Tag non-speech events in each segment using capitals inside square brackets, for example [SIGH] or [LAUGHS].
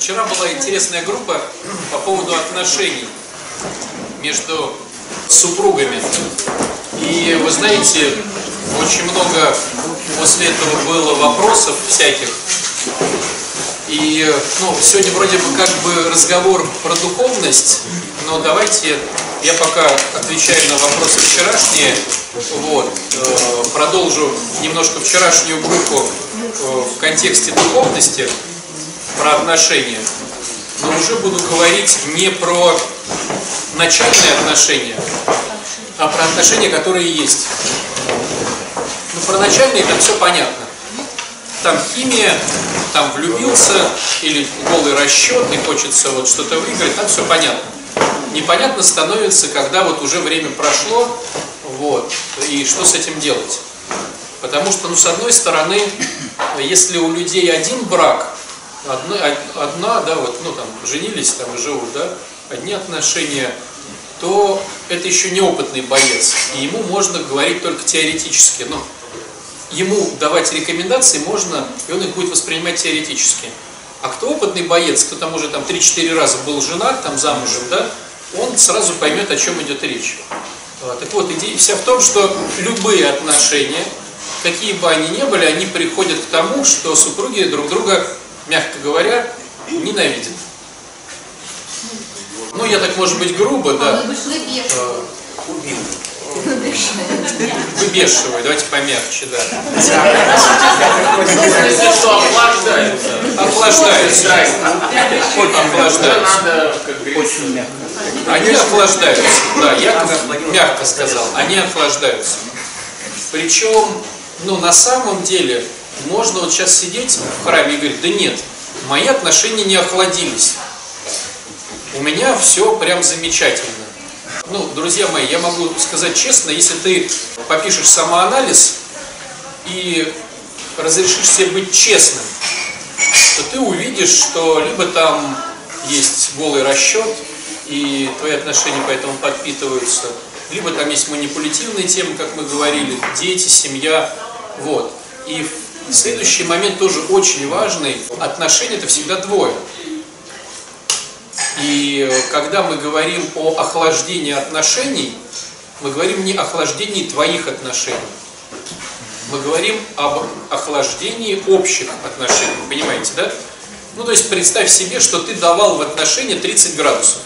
Вчера была интересная группа по поводу отношений между супругами. И вы знаете, очень много после этого было вопросов всяких. И ну, сегодня вроде бы как бы разговор про духовность, но давайте я пока отвечаю на вопросы вчерашние, вот, э, продолжу немножко вчерашнюю группу э, в контексте духовности, про отношения, но уже буду говорить не про начальные отношения, а про отношения, которые есть. Ну, про начальные там все понятно. Там химия, там влюбился, или голый расчет, и хочется вот что-то выиграть, там все понятно непонятно становится, когда вот уже время прошло, вот, и что с этим делать. Потому что, ну, с одной стороны, если у людей один брак, одна, одна да, вот, ну, там, женились там и живут, да, одни отношения, то это еще неопытный боец, и ему можно говорить только теоретически, но ему давать рекомендации можно, и он их будет воспринимать теоретически. А кто опытный боец, кто там уже там 3-4 раза был женат, там замужем, да, он сразу поймет, о чем идет речь. А, так вот, идея вся в том, что любые отношения, какие бы они ни были, они приходят к тому, что супруги друг друга, мягко говоря, ненавидят. Ну, я так, может быть, грубо, да. Убил. Выбешиваю, давайте помягче, да. Охлаждаются. Охлаждаются. Охлаждаются. Очень мягко. Они охлаждаются. Да, я мягко сказал. Они охлаждаются. Причем, ну, на самом деле, можно вот сейчас сидеть в храме и говорить, да нет, мои отношения не охладились. У меня все прям замечательно. Ну, друзья мои, я могу сказать честно, если ты попишешь самоанализ и разрешишь себе быть честным, то ты увидишь, что либо там есть голый расчет, и твои отношения поэтому подпитываются, либо там есть манипулятивные темы, как мы говорили, дети, семья, вот. И следующий момент тоже очень важный. Отношения это всегда двое. И когда мы говорим о охлаждении отношений, мы говорим не о охлаждении твоих отношений. Мы говорим об охлаждении общих отношений, понимаете, да? Ну, то есть представь себе, что ты давал в отношения 30 градусов.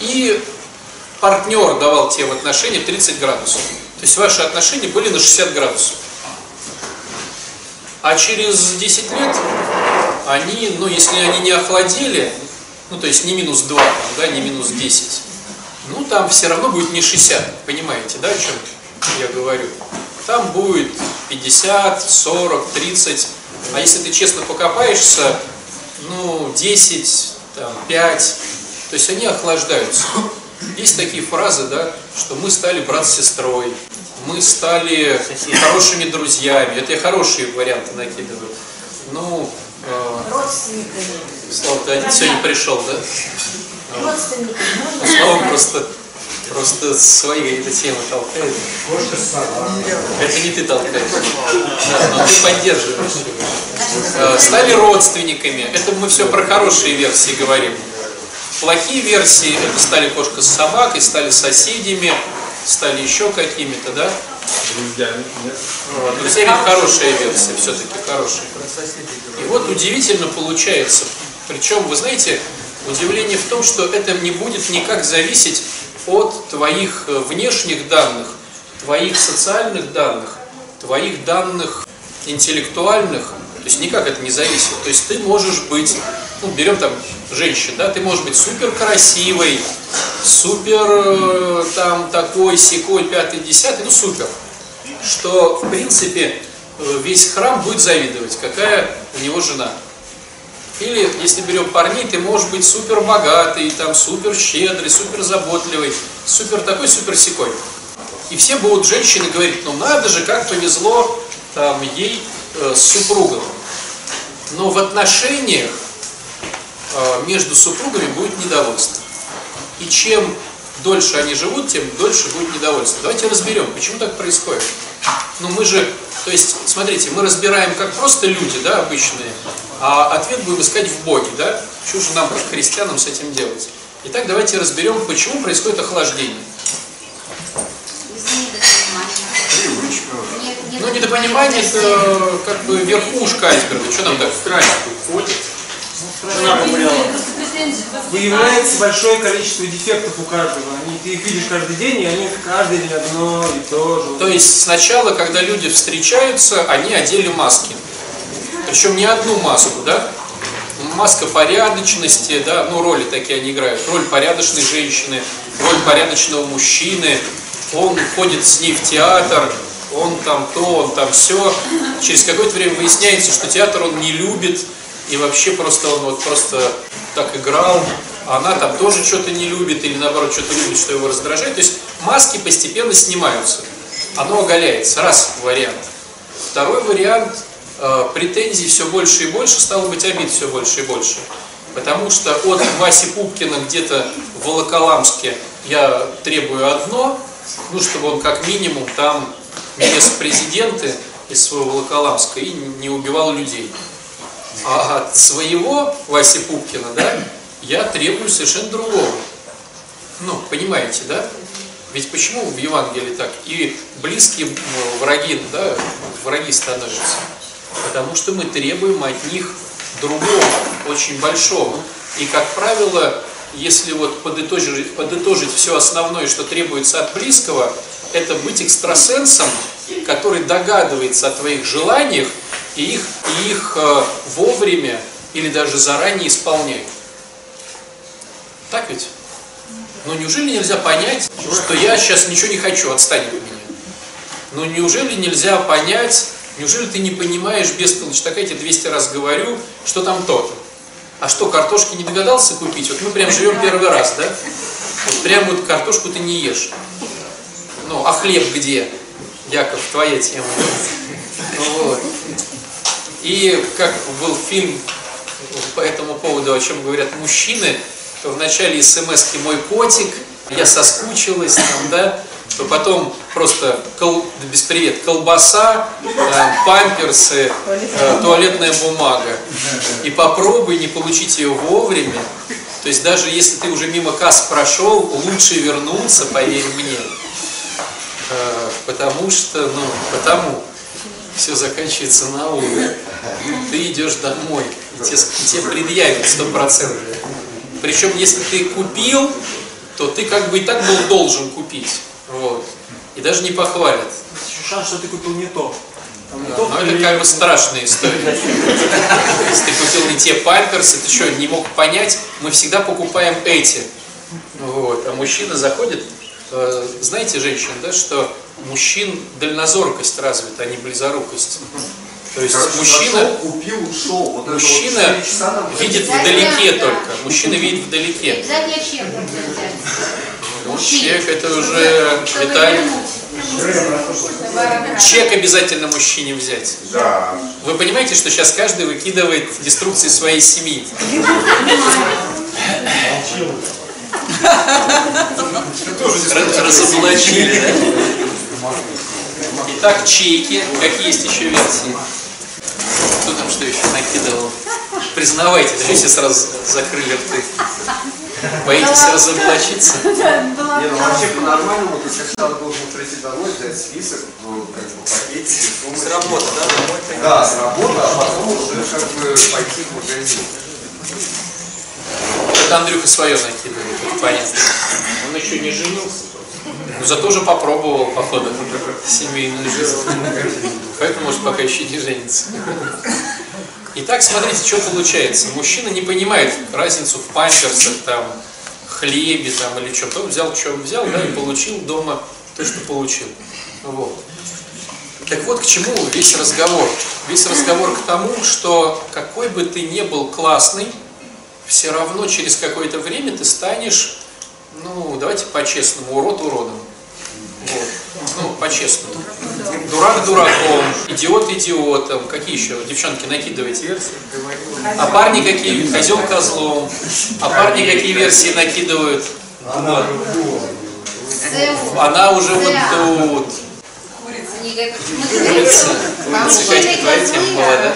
И партнер давал тебе в отношения 30 градусов. То есть ваши отношения были на 60 градусов. А через 10 лет они, ну, если они не охладили, ну то есть не минус 2, там, да, не минус 10, ну там все равно будет не 60, понимаете, да, о чем я говорю? Там будет 50, 40, 30, а если ты честно покопаешься, ну 10, там, 5, то есть они охлаждаются. Есть такие фразы, да, что мы стали брат с сестрой, мы стали хорошими друзьями. Это я хорошие варианты накидываю. Ну, э, Родственниками. Слава, ты один сегодня пришел, да? Родственники. Слава просто, просто свои какие-то темы толкает. Это не ты толкаешь. Да, но ты поддерживаешь. Э, стали родственниками. Это мы все про хорошие версии говорим. Плохие версии это стали кошка с собакой, стали соседями, стали еще какими-то, да? Друзьями, нет? Друзьями это хорошая версия, все-таки хорошая. И вот удивительно получается, причем, вы знаете, удивление в том, что это не будет никак зависеть от твоих э, внешних данных, твоих социальных данных, твоих данных интеллектуальных, то есть никак это не зависит. То есть ты можешь быть, ну, берем там женщин, да, ты можешь быть супер красивой, супер э, там такой, секой, пятый, десятый, ну супер. Что, в принципе, э, весь храм будет завидовать, какая у него жена. Или, если берем парней, ты можешь быть супер богатый, там, супер щедрый, супер заботливый, супер такой, супер секой. И все будут женщины говорить, ну надо же, как повезло там, ей э, с супругом. Но в отношениях между супругами будет недовольство. И чем дольше они живут, тем дольше будет недовольство. Давайте разберем, почему так происходит. Ну мы же, то есть, смотрите, мы разбираем как просто люди, да, обычные, А ответ будем искать в Боге, да? Что же нам, как христианам, с этим делать? Итак, давайте разберем, почему происходит охлаждение. Ну, недопонимание это как бы верхушка айсберга. Что нам так? Страсть уходит. Выявляется большое количество дефектов у каждого. Они, ты их видишь каждый день, и они каждый день одно и то же. То есть сначала, когда люди встречаются, они одели маски. Причем не одну маску, да? Маска порядочности, да, ну роли такие они играют. Роль порядочной женщины, роль порядочного мужчины. Он ходит с ней в театр, он там то, он там все. Через какое-то время выясняется, что театр он не любит, и вообще просто он вот просто так играл, а она там тоже что-то не любит, или наоборот что-то любит, что его раздражает. То есть маски постепенно снимаются. Оно оголяется. Раз вариант. Второй вариант э, претензий все больше и больше, стало быть обид все больше и больше. Потому что от Васи Пупкина где-то в Волоколамске я требую одно, ну, чтобы он как минимум там нес президенты из своего Волоколамска и не убивал людей. А от своего Васи Пупкина, да, я требую совершенно другого. Ну, понимаете, да? Ведь почему в Евангелии так? И близкие враги, да, враги становятся. Потому что мы требуем от них другого, очень большого. И, как правило, если вот подытожить, подытожить все основное, что требуется от близкого, это быть экстрасенсом, который догадывается о твоих желаниях и их, и их э, вовремя или даже заранее исполняет. Так ведь? Но неужели нельзя понять, что я сейчас ничего не хочу, отстань от меня? Ну неужели нельзя понять, неужели ты не понимаешь, бестолочь, так я тебе 200 раз говорю, что там то-то? А что, картошки не догадался купить? Вот мы прям живем первый раз, да? Вот прям вот картошку ты не ешь. Ну, а хлеб где? Яков, твоя тема. Вот. И как был фильм по этому поводу, о чем говорят мужчины, то в начале смс мой котик, я соскучилась, там, да, то потом просто кол, без привет, колбаса, э, памперсы, э, туалетная бумага. И попробуй не получить ее вовремя. То есть даже если ты уже мимо касс прошел, лучше вернуться, поверь мне. Э, потому что, ну, потому все заканчивается на уровне. Ты идешь домой, и тебе, тебе предъявят сто процентов. Причем, если ты купил, то ты как бы и так был должен купить. Вот. И даже не похвалят. Шанс, что ты купил не то. Да, но это как бы страшная история. Если ты купил не те памперсы, ты что, не мог понять? Мы всегда покупаем эти. Вот. А мужчина заходит, э, знаете, женщин, да, что мужчин дальнозоркость развита, а не близорукость. То есть Короче, мужчина, зашел, купил, ушел. Вот мужчина вот 4 часа нам- видит вдалеке только. Мужчина видит вдалеке. Ну, чек это уже деталь. вернуть. Чек обязательно мужчине взять. Да. Вы понимаете, что сейчас каждый выкидывает деструкции своей семьи? Раз- Разоблачили, да? Итак, чеки. Какие есть еще версии? Кто там что еще накидывал? Признавайте, да все сразу закрыли рты. Боитесь разоблачиться? [LAUGHS] Не, ну вообще по-нормальному ты сначала должен прийти домой, взять список, ну, как бы пакетики, сумочки. С работы, да, Да, с работы, а потом уже как бы пойти в магазин. Это Андрюха свое накидывает, это понятно. Он еще не женился. Но зато уже попробовал, походу, семейную жизнь. Поэтому, может, пока еще не женится. Итак, смотрите, что получается. Мужчина не понимает разницу в памперсах, там, хлебе там, или что. Он взял, что взял, да, и получил дома то, что получил. Вот. Так вот, к чему весь разговор? Весь разговор к тому, что какой бы ты ни был классный, все равно через какое-то время ты станешь, ну, давайте по-честному, урод уродом. Вот. Ну, по-честному. Дурак дураком, идиот идиотом. Какие еще? Девчонки, накидывайте версии. А парни какие? Козел козлом. А парни какие версии накидывают? Вот. Она уже вот тут. Нет, книга, как Улица. Вам Улица мужчины Катьки твоя тема козлы, была, а да?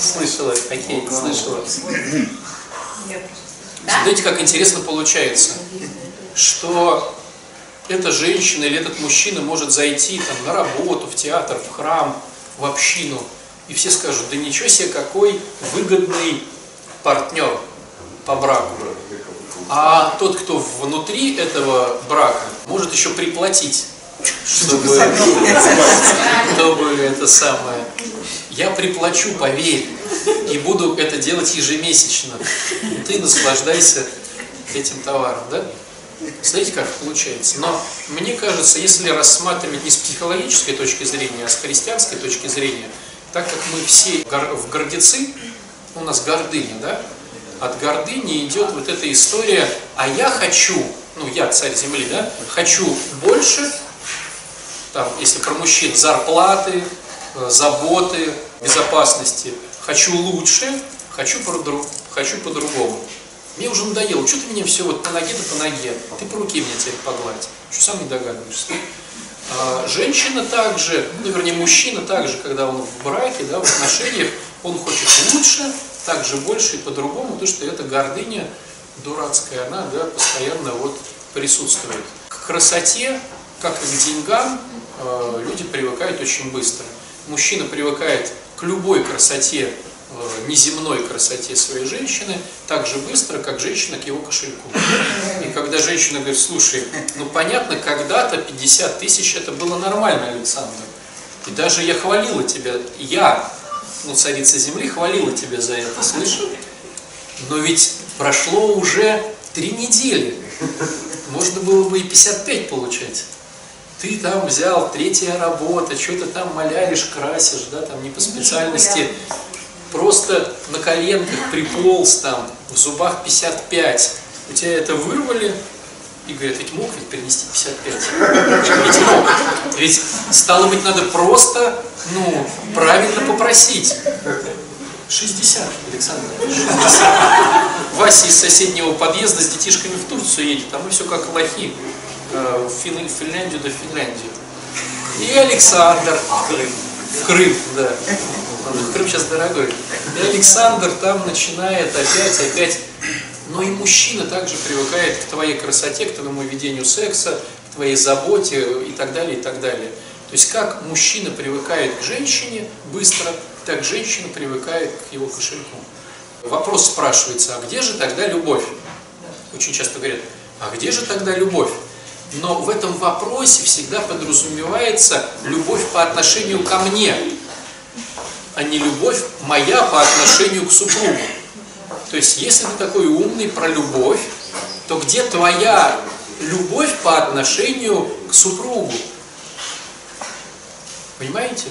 Слышала, окей, слышала. Да? Знаете, как интересно получается, что эта женщина или этот мужчина может зайти там, на работу, в театр, в храм, в общину, и все скажут, да ничего себе, какой выгодный партнер по браку. А тот, кто внутри этого брака, может еще приплатить, чтобы, чтобы это самое. Я приплачу, поверь, и буду это делать ежемесячно. Ты наслаждайся этим товаром, да? Знаете, как получается? Но мне кажется, если рассматривать не с психологической точки зрения, а с христианской точки зрения, так как мы все в гордецы, у нас гордыня, да? От гордыни идет вот эта история, а я хочу, ну я царь земли, да, хочу больше, там, если про мужчин, зарплаты, э, заботы, безопасности, хочу лучше, хочу, по-дру- хочу по-другому. Мне уже надоело, что ты меня все вот по ноге да по ноге, ты по руке меня теперь погладь, что сам не догадываешься. А, Женщина также, ну, вернее, мужчина также, когда он в браке, да, в отношениях, он хочет лучше, также больше и по-другому, потому что эта гордыня дурацкая, она, да, постоянно вот присутствует. К красоте, как и к деньгам, э, люди привыкают очень быстро. Мужчина привыкает к любой красоте, неземной красоте своей женщины так же быстро, как женщина к его кошельку. И когда женщина говорит, слушай, ну понятно, когда-то 50 тысяч это было нормально, Александр. И даже я хвалила тебя, я, ну царица земли, хвалила тебя за это, слышишь? Но ведь прошло уже три недели. Можно было бы и 55 получать. Ты там взял, третья работа, что-то там маляришь, красишь, да, там не по специальности. Просто на коленках приполз там, в зубах 55. У тебя это вырвали, и говорят, ведь мог ведь принести 55. Ведь мог. Ведь, стало быть, надо просто, ну, правильно попросить. 60, Александр. 60. Вася из соседнего подъезда с детишками в Турцию едет, а мы все как лохи. э, В Фин- Финляндию до Финляндии. И Александр в Крым. В Крым, да. Крым сейчас дорогой. И Александр там начинает опять, опять. Но и мужчина также привыкает к твоей красоте, к твоему ведению секса, к твоей заботе и так далее, и так далее. То есть как мужчина привыкает к женщине быстро, так женщина привыкает к его кошельку. Вопрос спрашивается, а где же тогда любовь? Очень часто говорят, а где же тогда любовь? Но в этом вопросе всегда подразумевается любовь по отношению ко мне, а не любовь моя по отношению к супругу. То есть, если ты такой умный про любовь, то где твоя любовь по отношению к супругу? Понимаете?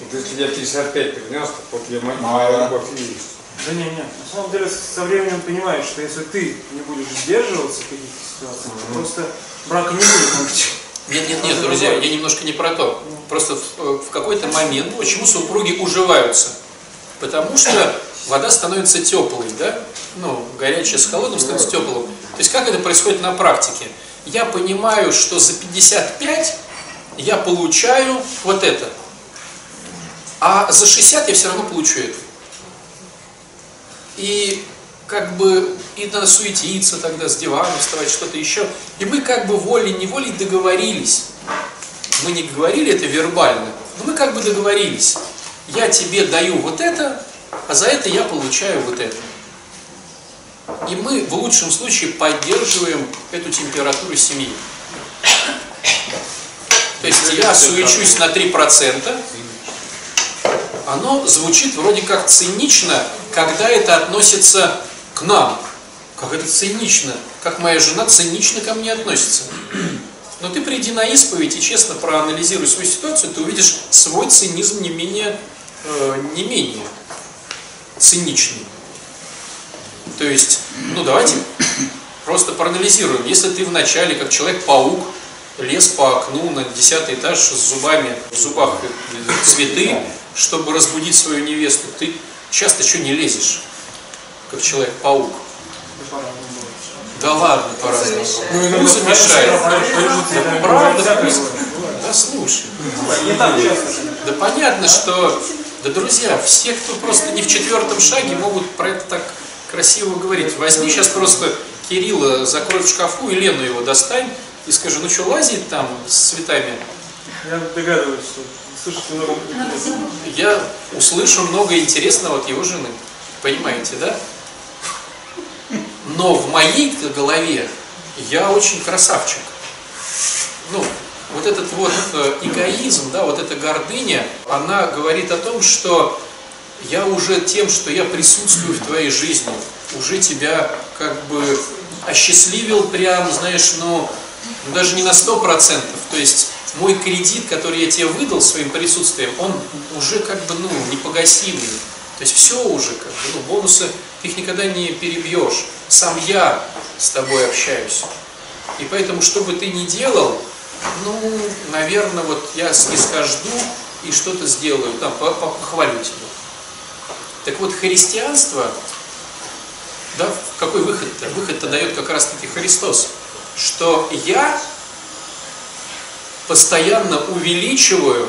Вот если я 55 принес, то вот я моя, любовь и есть. Да не, не. На самом деле со временем понимаешь, что если ты не будешь сдерживаться в каких-то ситуациях, то просто брака не будет. Нет, нет, нет, друзья, я немножко не про то. Просто в, в какой-то момент, почему супруги уживаются? Потому что вода становится теплой, да? Ну, горячая с холодным становится теплым. То есть как это происходит на практике? Я понимаю, что за 55 я получаю вот это. А за 60 я все равно получу это. И как бы и надо суетиться тогда, с дивана вставать, что-то еще. И мы как бы волей-неволей договорились. Мы не говорили это вербально, но мы как бы договорились. Я тебе даю вот это, а за это я получаю вот это. И мы в лучшем случае поддерживаем эту температуру семьи. То есть я суечусь на 3%, оно звучит вроде как цинично, когда это относится к нам. Как это цинично, как моя жена цинично ко мне относится. Но ты приди на исповедь и честно проанализируй свою ситуацию, ты увидишь свой цинизм не менее, э, не менее циничный. То есть, ну давайте просто проанализируем. Если ты вначале, как человек-паук, лез по окну на десятый этаж с зубами, в зубах э, цветы, чтобы разбудить свою невесту, ты часто что не лезешь, как человек-паук. Да ладно, по-разному. Ну, иногда Вкусы мешают. мешает. Правда, вкус? Да слушай. Да понятно, что... Да, друзья, все, кто просто не в четвертом шаге, могут про это так красиво говорить. Возьми сейчас просто Кирилла, закрой в шкафу и Лену его достань и скажи, ну что, лазит там с цветами? Я догадываюсь, что слышите много интересного. Я услышу много интересного от его жены. Понимаете, да? Но в моей голове я очень красавчик. Ну, вот этот вот э, эгоизм, да, вот эта гордыня, она говорит о том, что я уже тем, что я присутствую в твоей жизни, уже тебя как бы осчастливил прям, знаешь, ну, ну, даже не на сто процентов. То есть мой кредит, который я тебе выдал своим присутствием, он уже как бы, ну, непогасимый. То есть все уже, как бы, ну, бонусы ты их никогда не перебьешь. Сам я с тобой общаюсь. И поэтому, что бы ты ни делал, ну, наверное, вот я снисхожду и что-то сделаю, там, по- по- похвалю тебя. Так вот, христианство, да, какой выход-то? Выход-то дает как раз-таки Христос, что я постоянно увеличиваю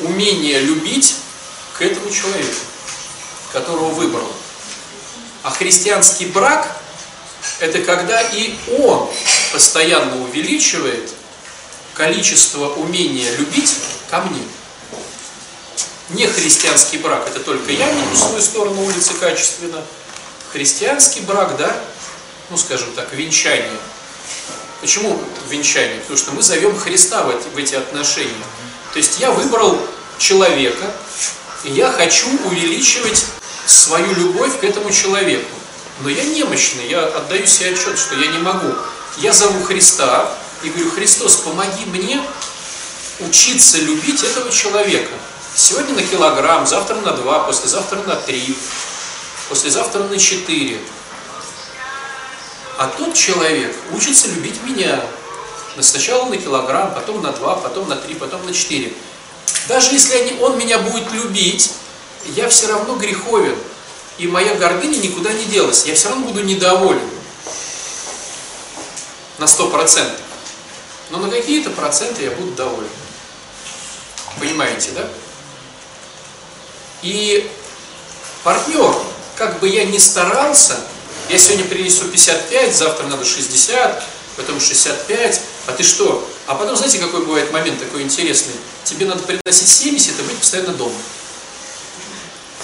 умение любить к этому человеку, которого выбрал. А христианский брак – это когда и он постоянно увеличивает количество умения любить ко мне. Не христианский брак – это только я веду свою сторону улицы качественно. Христианский брак, да, ну скажем так, венчание. Почему венчание? Потому что мы зовем Христа в эти, в эти отношения. То есть я выбрал человека, и я хочу увеличивать свою любовь к этому человеку. Но я немощный, я отдаю себе отчет, что я не могу. Я зову Христа и говорю, Христос, помоги мне учиться любить этого человека. Сегодня на килограмм, завтра на два, послезавтра на три, послезавтра на четыре. А тот человек учится любить меня. Сначала на килограмм, потом на два, потом на три, потом на четыре. Даже если он меня будет любить, я все равно греховен. И моя гордыня никуда не делась. Я все равно буду недоволен. На сто процентов. Но на какие-то проценты я буду доволен. Понимаете, да? И партнер, как бы я ни старался, я сегодня принесу 55, завтра надо 60, потом 65, а ты что? А потом, знаете, какой бывает момент такой интересный? Тебе надо приносить 70 и быть постоянно дома.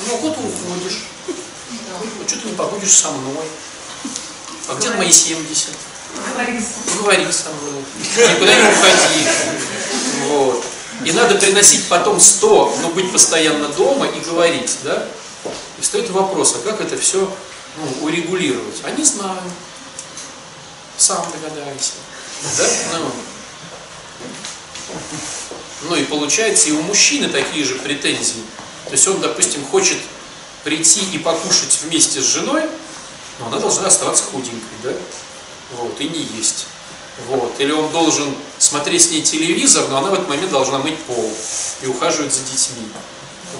Ну, вот уходишь. Ну, что ты не побудешь со мной? А где мои 70? Говори со мной. Никуда не уходи. Вот. И надо приносить потом 100, но быть постоянно дома и говорить, да? И встает вопрос, а как это все ну, урегулировать? А не знаю. Сам догадайся. Да? Ну. ну и получается, и у мужчины такие же претензии. То есть он, допустим, хочет прийти и покушать вместе с женой, но она должна оставаться худенькой, да? Вот, и не есть. Вот. Или он должен смотреть с ней телевизор, но она в этот момент должна мыть пол и ухаживать за детьми.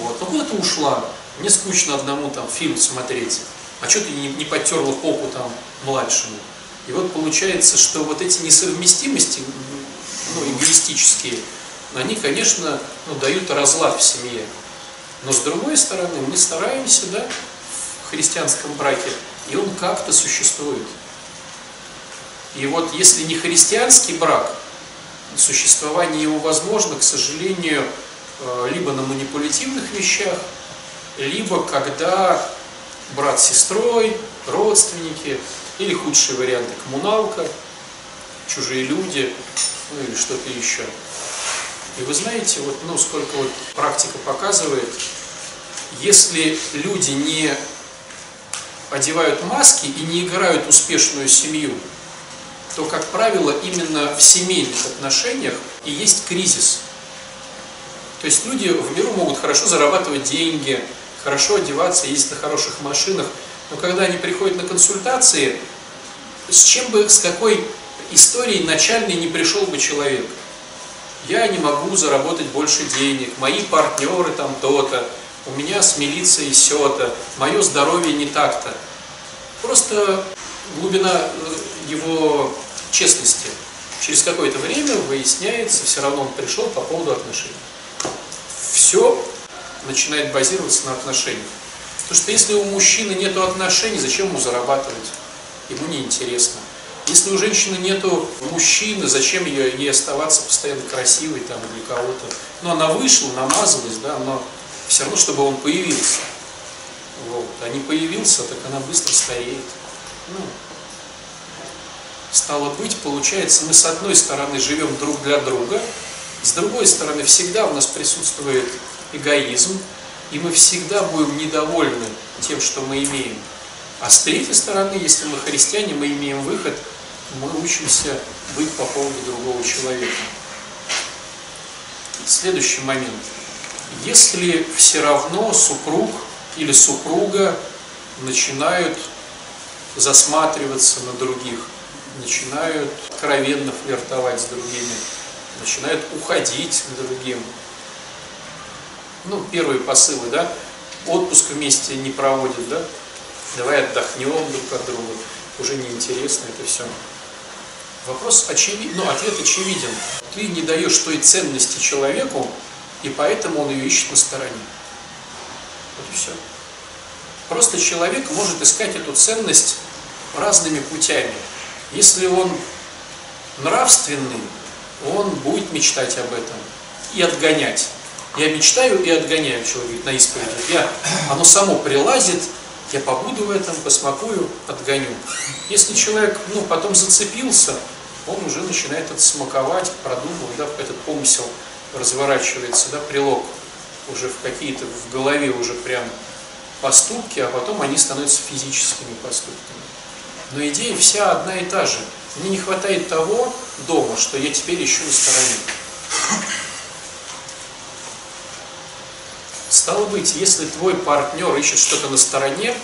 Вот. Ну куда ты ушла? Мне скучно одному там фильм смотреть. А что ты не, не потерла попу там младшему? И вот получается, что вот эти несовместимости, ну, эгоистические, они, конечно, ну, дают разлад в семье. Но с другой стороны, мы стараемся, да, в христианском браке, и он как-то существует. И вот если не христианский брак, существование его возможно, к сожалению, э, либо на манипулятивных вещах, либо когда брат с сестрой, родственники, или худшие варианты коммуналка, чужие люди, ну или что-то еще. И вы знаете, вот, ну, сколько вот практика показывает, если люди не одевают маски и не играют успешную семью, то, как правило, именно в семейных отношениях и есть кризис. То есть люди в миру могут хорошо зарабатывать деньги, хорошо одеваться, ездить на хороших машинах, но когда они приходят на консультации, с чем бы, с какой историей начальной не пришел бы человек? Я не могу заработать больше денег, мои партнеры там то-то, у меня с милицией сё-то, мое здоровье не так-то. Просто глубина э, его честности. Через какое-то время выясняется, все равно он пришел по поводу отношений. Все начинает базироваться на отношениях. Потому что если у мужчины нет отношений, зачем ему зарабатывать? Ему неинтересно. Если у женщины нету мужчины, зачем ей, ей оставаться постоянно красивой там для кого-то? Ну, она вышла, намазалась, да, но все равно, чтобы он появился. Вот. А не появился, так она быстро стареет. Ну, стало быть, получается, мы с одной стороны живем друг для друга, с другой стороны всегда у нас присутствует эгоизм, и мы всегда будем недовольны тем, что мы имеем. А с третьей стороны, если мы христиане, мы имеем выход, мы учимся быть по поводу другого человека. Следующий момент. Если все равно супруг или супруга начинают засматриваться на других, начинают откровенно флиртовать с другими, начинают уходить к другим. Ну, первые посылы, да, отпуск вместе не проводят, да, давай отдохнем друг от друга, уже неинтересно это все. Вопрос очевиден, ну, ответ очевиден. Ты не даешь той ценности человеку, и поэтому он ее ищет на стороне. Вот и все. Просто человек может искать эту ценность разными путями. Если он нравственный, он будет мечтать об этом и отгонять. Я мечтаю и отгоняю, человек на исповеди. Я, оно само прилазит, я побуду в этом, посмакую, отгоню. Если человек ну, потом зацепился, он уже начинает это смаковать, продумывать, да, этот помысел разворачивается, да, прилог уже в какие-то, в голове уже прям поступки, а потом они становятся физическими поступками. Но идея вся одна и та же. Мне не хватает того дома, что я теперь ищу на стороне. Стало быть, если твой партнер ищет что-то на стороне,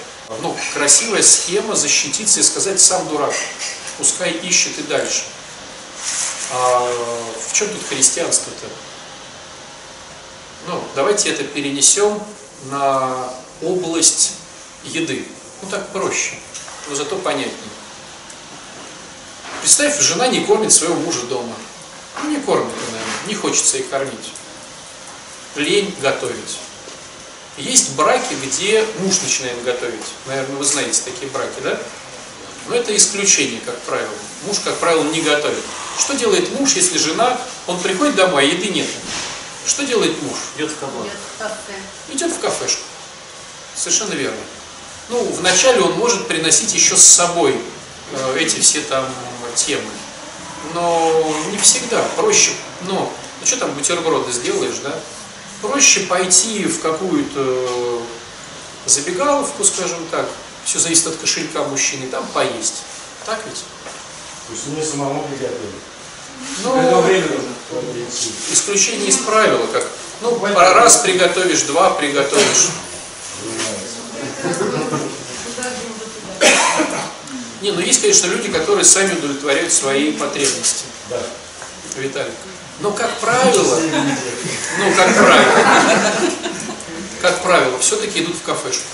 ну, красивая схема защититься и сказать «сам дурак» пускай ищет и дальше. А в чем тут христианство-то? Ну, давайте это перенесем на область еды. Ну, так проще, но зато понятнее. Представь, жена не кормит своего мужа дома. Ну, не кормит она, не хочется их кормить. Лень готовить. Есть браки, где муж начинает готовить. Наверное, вы знаете такие браки, да? Но это исключение, как правило. Муж, как правило, не готовит. Что делает муж, если жена, он приходит домой, а еды нет? Что делает муж? Идет в кабак. Идет в кафешку. Совершенно верно. Ну, вначале он может приносить еще с собой э, эти все там темы. Но не всегда. Проще, ну, ну что там бутерброды сделаешь, да? Проще пойти в какую-то забегаловку, скажем так, все зависит от кошелька мужчины, там поесть. Так ведь? То есть мне самому приготовить. Ну, Когда время нужно. исключение из правила, как, ну, раз приготовишь, два приготовишь. Не, ну есть, конечно, люди, которые сами удовлетворяют свои потребности. Да. Виталик. Но как правило, ну как правило, как правило, все-таки идут в кафешку.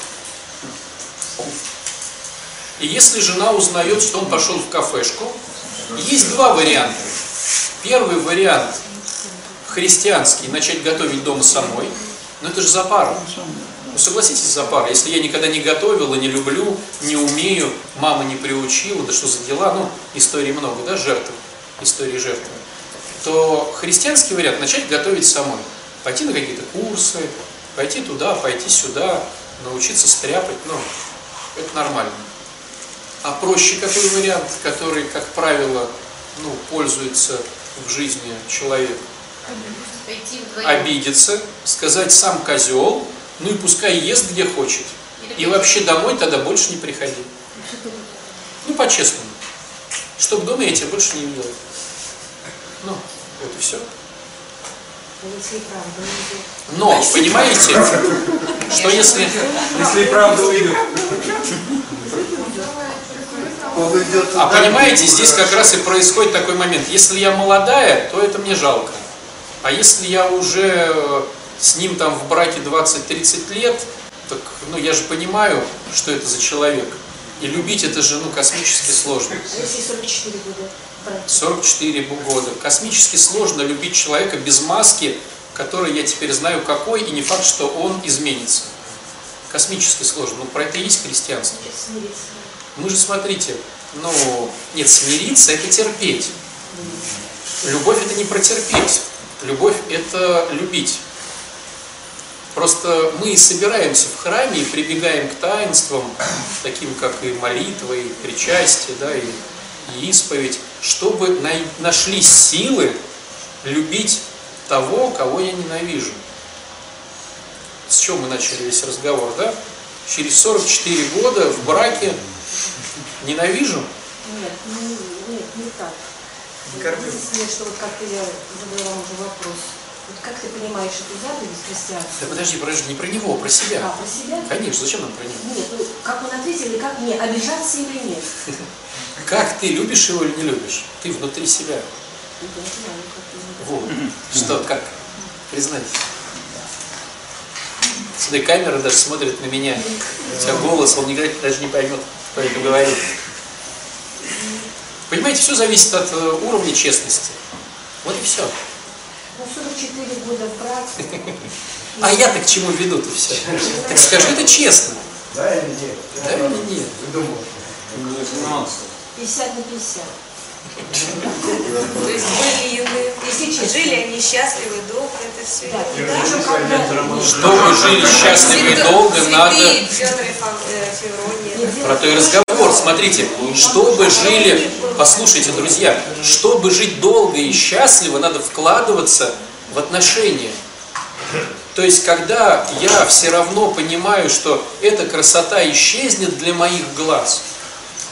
И если жена узнает, что он пошел в кафешку, есть два варианта. Первый вариант христианский, начать готовить дома самой, но это же за пару. Ну, согласитесь, за пару. Если я никогда не готовила, не люблю, не умею, мама не приучила, да что за дела, ну, историй много, да, жертв, истории жертвы, то христианский вариант – начать готовить самой. Пойти на какие-то курсы, пойти туда, пойти сюда, научиться стряпать, ну, это нормально. А проще какой вариант, который, как правило, ну, пользуется в жизни человек? Обидеться, сказать сам козел, ну и пускай ест где хочет. И вообще домой тогда больше не приходи. Ну, по-честному. Чтоб дома я тебя больше не видел. Ну, вот и все. Но, понимаете, что если... Если и правда уйдет. Он идет А туда, понимаете, здесь как раз и происходит такой момент. Если я молодая, то это мне жалко. А если я уже э, с ним там в браке 20-30 лет, так ну, я же понимаю, что это за человек. И любить это же, ну, космически сложно. А если 44 года брать? 44 года. Космически сложно любить человека без маски, который я теперь знаю какой, и не факт, что он изменится. Космически сложно. Ну, про это и есть христианство. Смириться. Мы же, смотрите, ну, нет, смириться – это терпеть. Любовь – это не протерпеть. Любовь – это любить. Просто мы собираемся в храме и прибегаем к таинствам, таким как и молитва, и причастие, да, и, и исповедь, чтобы най- нашлись силы любить того, кого я ненавижу. С чего мы начали весь разговор, да? Через 44 года в браке ненавижу, Нет, не- нет, не так. Единственное, что вот как-то я задала уже вопрос. Вот как ты понимаешь эту заповедь христианства? Да подожди, подожди, не про него, а про А, себя. про себя? Конечно, зачем нам про него? Нет, ну как он ответил, или как мне, обижаться или нет? [LAUGHS] Как ты любишь его или не любишь? Ты внутри себя. Ну, я знаю, как ты Вот. Что, как? Признайся. Смотри, камера даже смотрит на меня. У тебя голос, он никогда даже не поймет, кто это говорит. Понимаете, все зависит от э, уровня честности. Вот и все. Ну, 44 года в браке. [LAUGHS] А я-то к чему веду-то все? Так скажи это честно. Да или нет? Да или нет? Знался. 50 на 50. То есть были иные. Жили они счастливы, долго, это все. Да, причем когда... Чтобы жили счастливо и долго, надо... И э, Про то и разговор. Смотрите, чтобы жили, послушайте, друзья, чтобы жить долго и счастливо, надо вкладываться в отношения. То есть, когда я все равно понимаю, что эта красота исчезнет для моих глаз,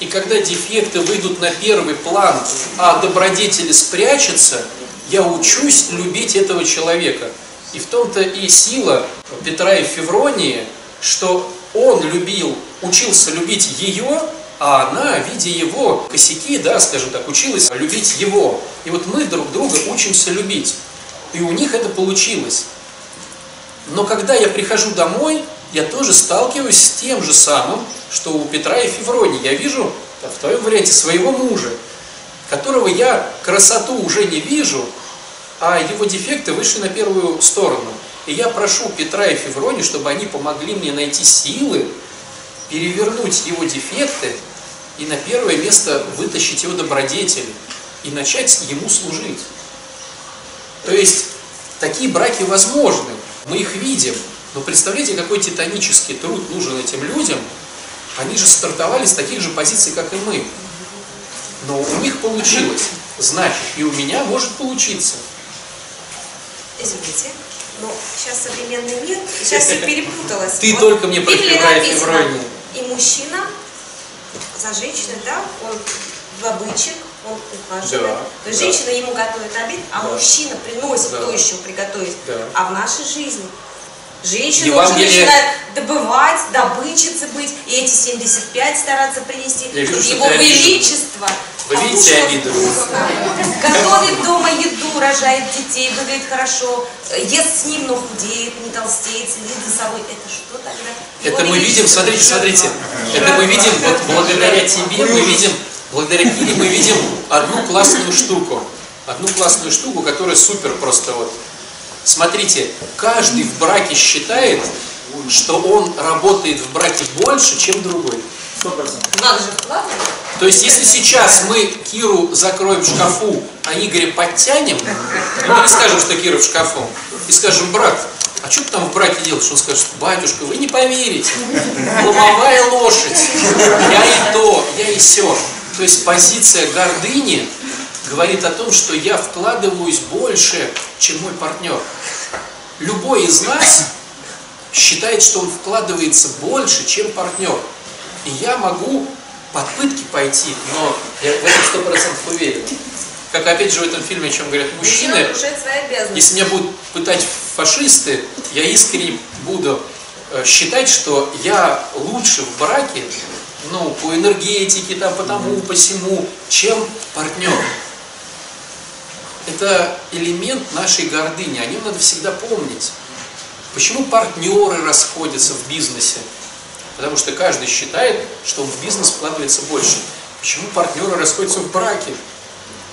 и когда дефекты выйдут на первый план, а добродетели спрячутся, я учусь любить этого человека. И в том-то и сила Петра и Февронии, что он любил, учился любить ее, а она, видя его косяки, да, скажем так, училась любить его. И вот мы друг друга учимся любить. И у них это получилось. Но когда я прихожу домой, я тоже сталкиваюсь с тем же самым, что у Петра и Февронии. Я вижу в твоем варианте своего мужа, которого я красоту уже не вижу, а его дефекты вышли на первую сторону. И я прошу Петра и Февронии, чтобы они помогли мне найти силы, перевернуть его дефекты и на первое место вытащить его добродетели и начать ему служить. То есть такие браки возможны, мы их видим, но представляете, какой титанический труд нужен этим людям, они же стартовали с таких же позиций, как и мы. Но у них получилось, значит, и у меня может получиться. Извините, но сейчас современный мир, сейчас все перепуталось. [LAUGHS] Ты только мне про в Петра и мужчина за женщиной, да, он добытчик, он ухаживает. Да, То есть да. женщина ему готовит обед, а Да. мужчина приносит Да. то еще приготовить. Да. А в нашей жизни женщина уже Евангелие- начинает добывать, добытчицы быть, и эти 75 стараться принести. Я вижу, его величество Вы видите обиду? Готовит дома еду, рожает детей, выглядит хорошо, ест с ним, но худеет, не толстеет, следит за собой. Это что тогда? Его Это мы видим, смотрите, смотрите, это мы видим, вот благодаря тебе мы видим, благодаря Кире мы видим одну классную штуку. Одну классную штуку, которая супер просто вот. Смотрите, каждый в браке считает, что он работает в браке больше, чем другой. Сто процентов. Надо же вкладывать. То есть, если сейчас мы Киру закроем в шкафу, а Игоря подтянем, мы не скажем, что Кира в шкафу, и скажем, брат, а что ты там в браке делаешь? Он скажет, батюшка, вы не поверите, ломовая лошадь, я и то, я и все. То есть позиция гордыни говорит о том, что я вкладываюсь больше, чем мой партнер. Любой из нас считает, что он вкладывается больше, чем партнер. И я могу под пытки пойти, но я в этом сто процентов уверен. Как опять же в этом фильме, о чем говорят мужчины, если меня будут пытать фашисты, я искренне буду э, считать, что я лучше в браке, ну, по энергетике, там, по тому, по всему, чем партнер. Это элемент нашей гордыни, о нем надо всегда помнить. Почему партнеры расходятся в бизнесе? Потому что каждый считает, что он в бизнес вкладывается больше. Почему партнеры расходятся в браке?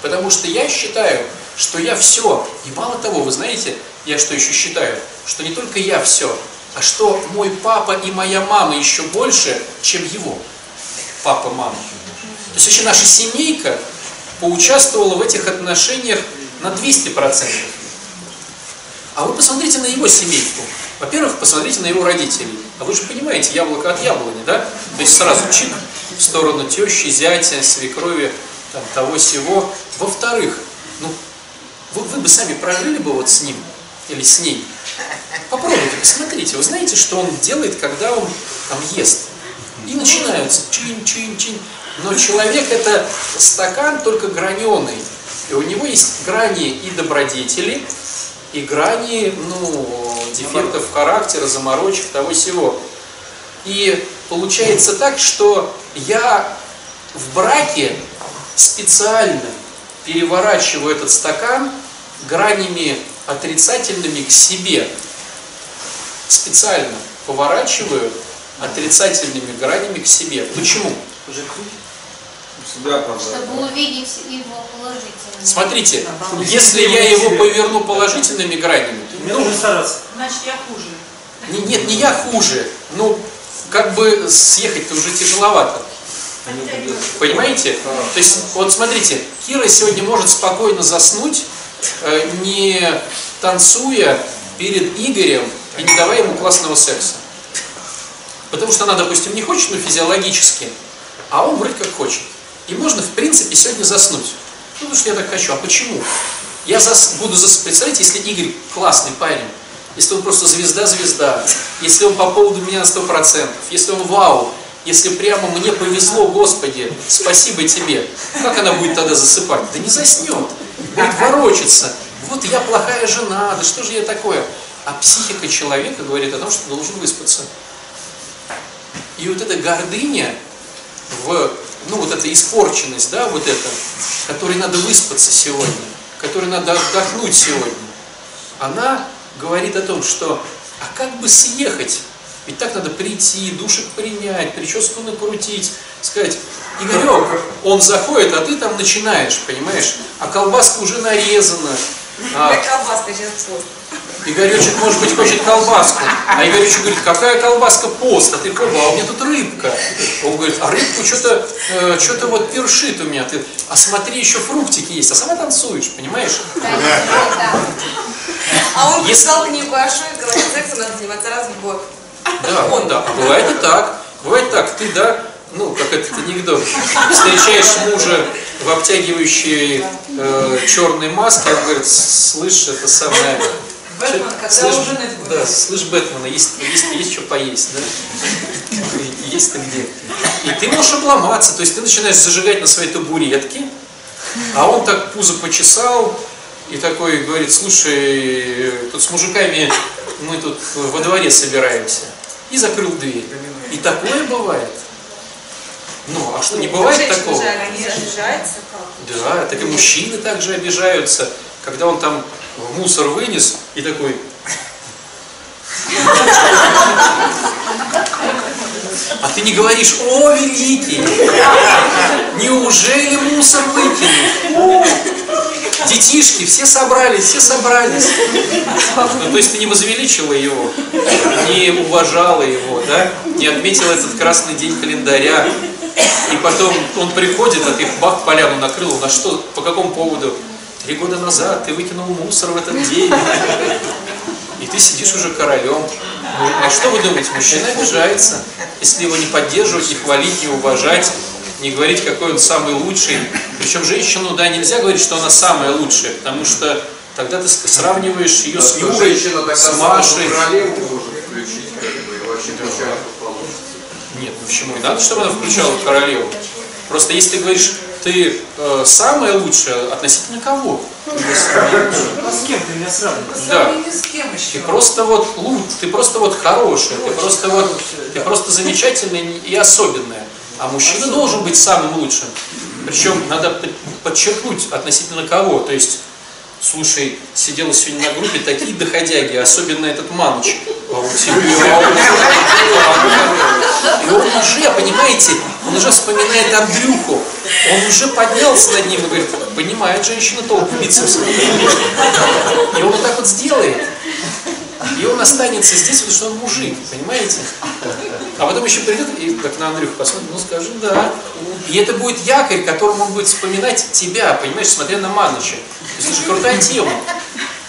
Потому что я считаю, что я все. И мало того, вы знаете, я что еще считаю? Что не только я все, а что мой папа и моя мама еще больше, чем его. Папа, мама. То есть вообще наша семейка поучаствовала в этих отношениях на 200%. А вы посмотрите на его семейку. Во-первых, посмотрите на его родителей. А вы же понимаете, яблоко от яблони, да? То есть сразу чик в сторону тещи, зятя, свекрови, там, того всего. Во-вторых, ну, вы, вы бы сами прожили бы вот с ним или с ней. Попробуйте, посмотрите. Вы знаете, что он делает, когда он там ест? И начинаются чин-чин-чин. Но человек это стакан только граненый. И у него есть грани и добродетели, и грани, ну, дефектов характера, заморочек, того всего. И получается так, что я в браке специально переворачиваю этот стакан гранями отрицательными к себе. Специально поворачиваю отрицательными гранями к себе. Почему? Себя. Чтобы увидеть его положительно. Смотрите, если я его поверну положительными гранями, Мне нужно стараться. Значит, я хуже. не- нет, не я хуже, ну, как бы съехать-то уже тяжеловато. Понимаете? То есть, вот смотрите, Кира сегодня может спокойно заснуть, э, не танцуя перед Игорем и не давая ему классного секса. Потому что она, допустим, не хочет, но физиологически, а он вроде как хочет. И можно, в принципе, сегодня заснуть. Ну, потому что я так хочу. А почему? Я зас... буду зас... Представляете, если Игорь классный парень, если он просто звезда-звезда, если он по поводу меня на 100%, если он вау, если прямо мне повезло, Господи, спасибо тебе, как она будет тогда засыпать? Да не заснет, будет ворочаться. Вот я плохая жена, да что же я такое? А психика человека говорит о том, что должен выспаться. И вот эта гордыня в, ну вот эта испорченность, да, вот это, которой надо выспаться сегодня, которой надо отдохнуть сегодня, она говорит о том, что, а как бы съехать? Ведь так надо прийти, душик принять, прическу накрутить, сказать, Игорек, он заходит, а ты там начинаешь, понимаешь? А колбаска уже нарезана, а Как колбаска сейчас пост. Игоречек, может быть, хочет колбаску. А Игоречек говорит, какая колбаска пост? А ты пробовал, а у меня тут рыбка. Он говорит, а рыбку что-то э, что-то вот першит у меня. Ты, а смотри, еще фруктики есть. А сама танцуешь, понимаешь? А он Если- писал книгу о шоу и говорит, сексом надо заниматься раз в год. Да, он да. А бывает и так. Бывает так. Ты, да, ну, как этот анекдот, встречаешь мужа в обтягивающей э, черной маске, он говорит, слышь, это самое... Бэтмен, когда слышь? Да, слышь, Бэтмена, есть, есть, есть что поесть, да? И- Есть ты где. И ты можешь обломаться, то есть ты начинаешь зажигать на своей табуретке, а он так пузо почесал и такой говорит, слушай, тут с мужиками мы тут во дворе собираемся. И закрыл дверь. И такое бывает. Ну, а что, не бывает Женщина такого? же, Они обижаются как? Да, так и мужчины также обижаются, когда он там в мусор вынес и такой... А ты не говоришь, о, великий, неужели мусор выкинул? Детишки, все собрались, все собрались. Ну, то есть ты не возвеличила его, не уважала его, да, не отметила этот красный день календаря. И потом он приходит, а ты бах поляну накрыл. На что, по какому поводу? Три года назад ты выкинул мусор в этот день. И ты сидишь уже королем. Ну, а что вы думаете, мужчина обижается, если его не поддерживать, не хвалить, не уважать, не говорить, какой он самый лучший. Причем женщину, да, нельзя говорить, что она самая лучшая, потому что тогда ты с- сравниваешь ее с Что Юрой, с Машей. королеву может включить, как бы, и вообще получится. Нет, ну почему? Не надо, чтобы она включала королеву. Просто если ты говоришь, ты э, самая лучшая, относительно кого? Ну, с кем ты меня сравниваешь? Да. кем еще. Ты просто вот лучше, ты просто вот хорошая, ты просто вот, ты просто замечательная и особенная. А мужчина должен быть самым лучшим. Причем надо под- подчеркнуть относительно кого. То есть, слушай, сидела сегодня на группе такие доходяги, особенно этот Маныч. А вот [LAUGHS] тебе- вспоминает Андрюху, он уже поднялся над ним и говорит, понимает женщина толк бицепс. И он вот так вот сделает. И он останется здесь, потому что он мужик, понимаете? А потом еще придет и как на Андрюху посмотрит, ну скажи да. И это будет якорь, которым он будет вспоминать тебя, понимаешь, смотря на Маныча. Же крутая тема.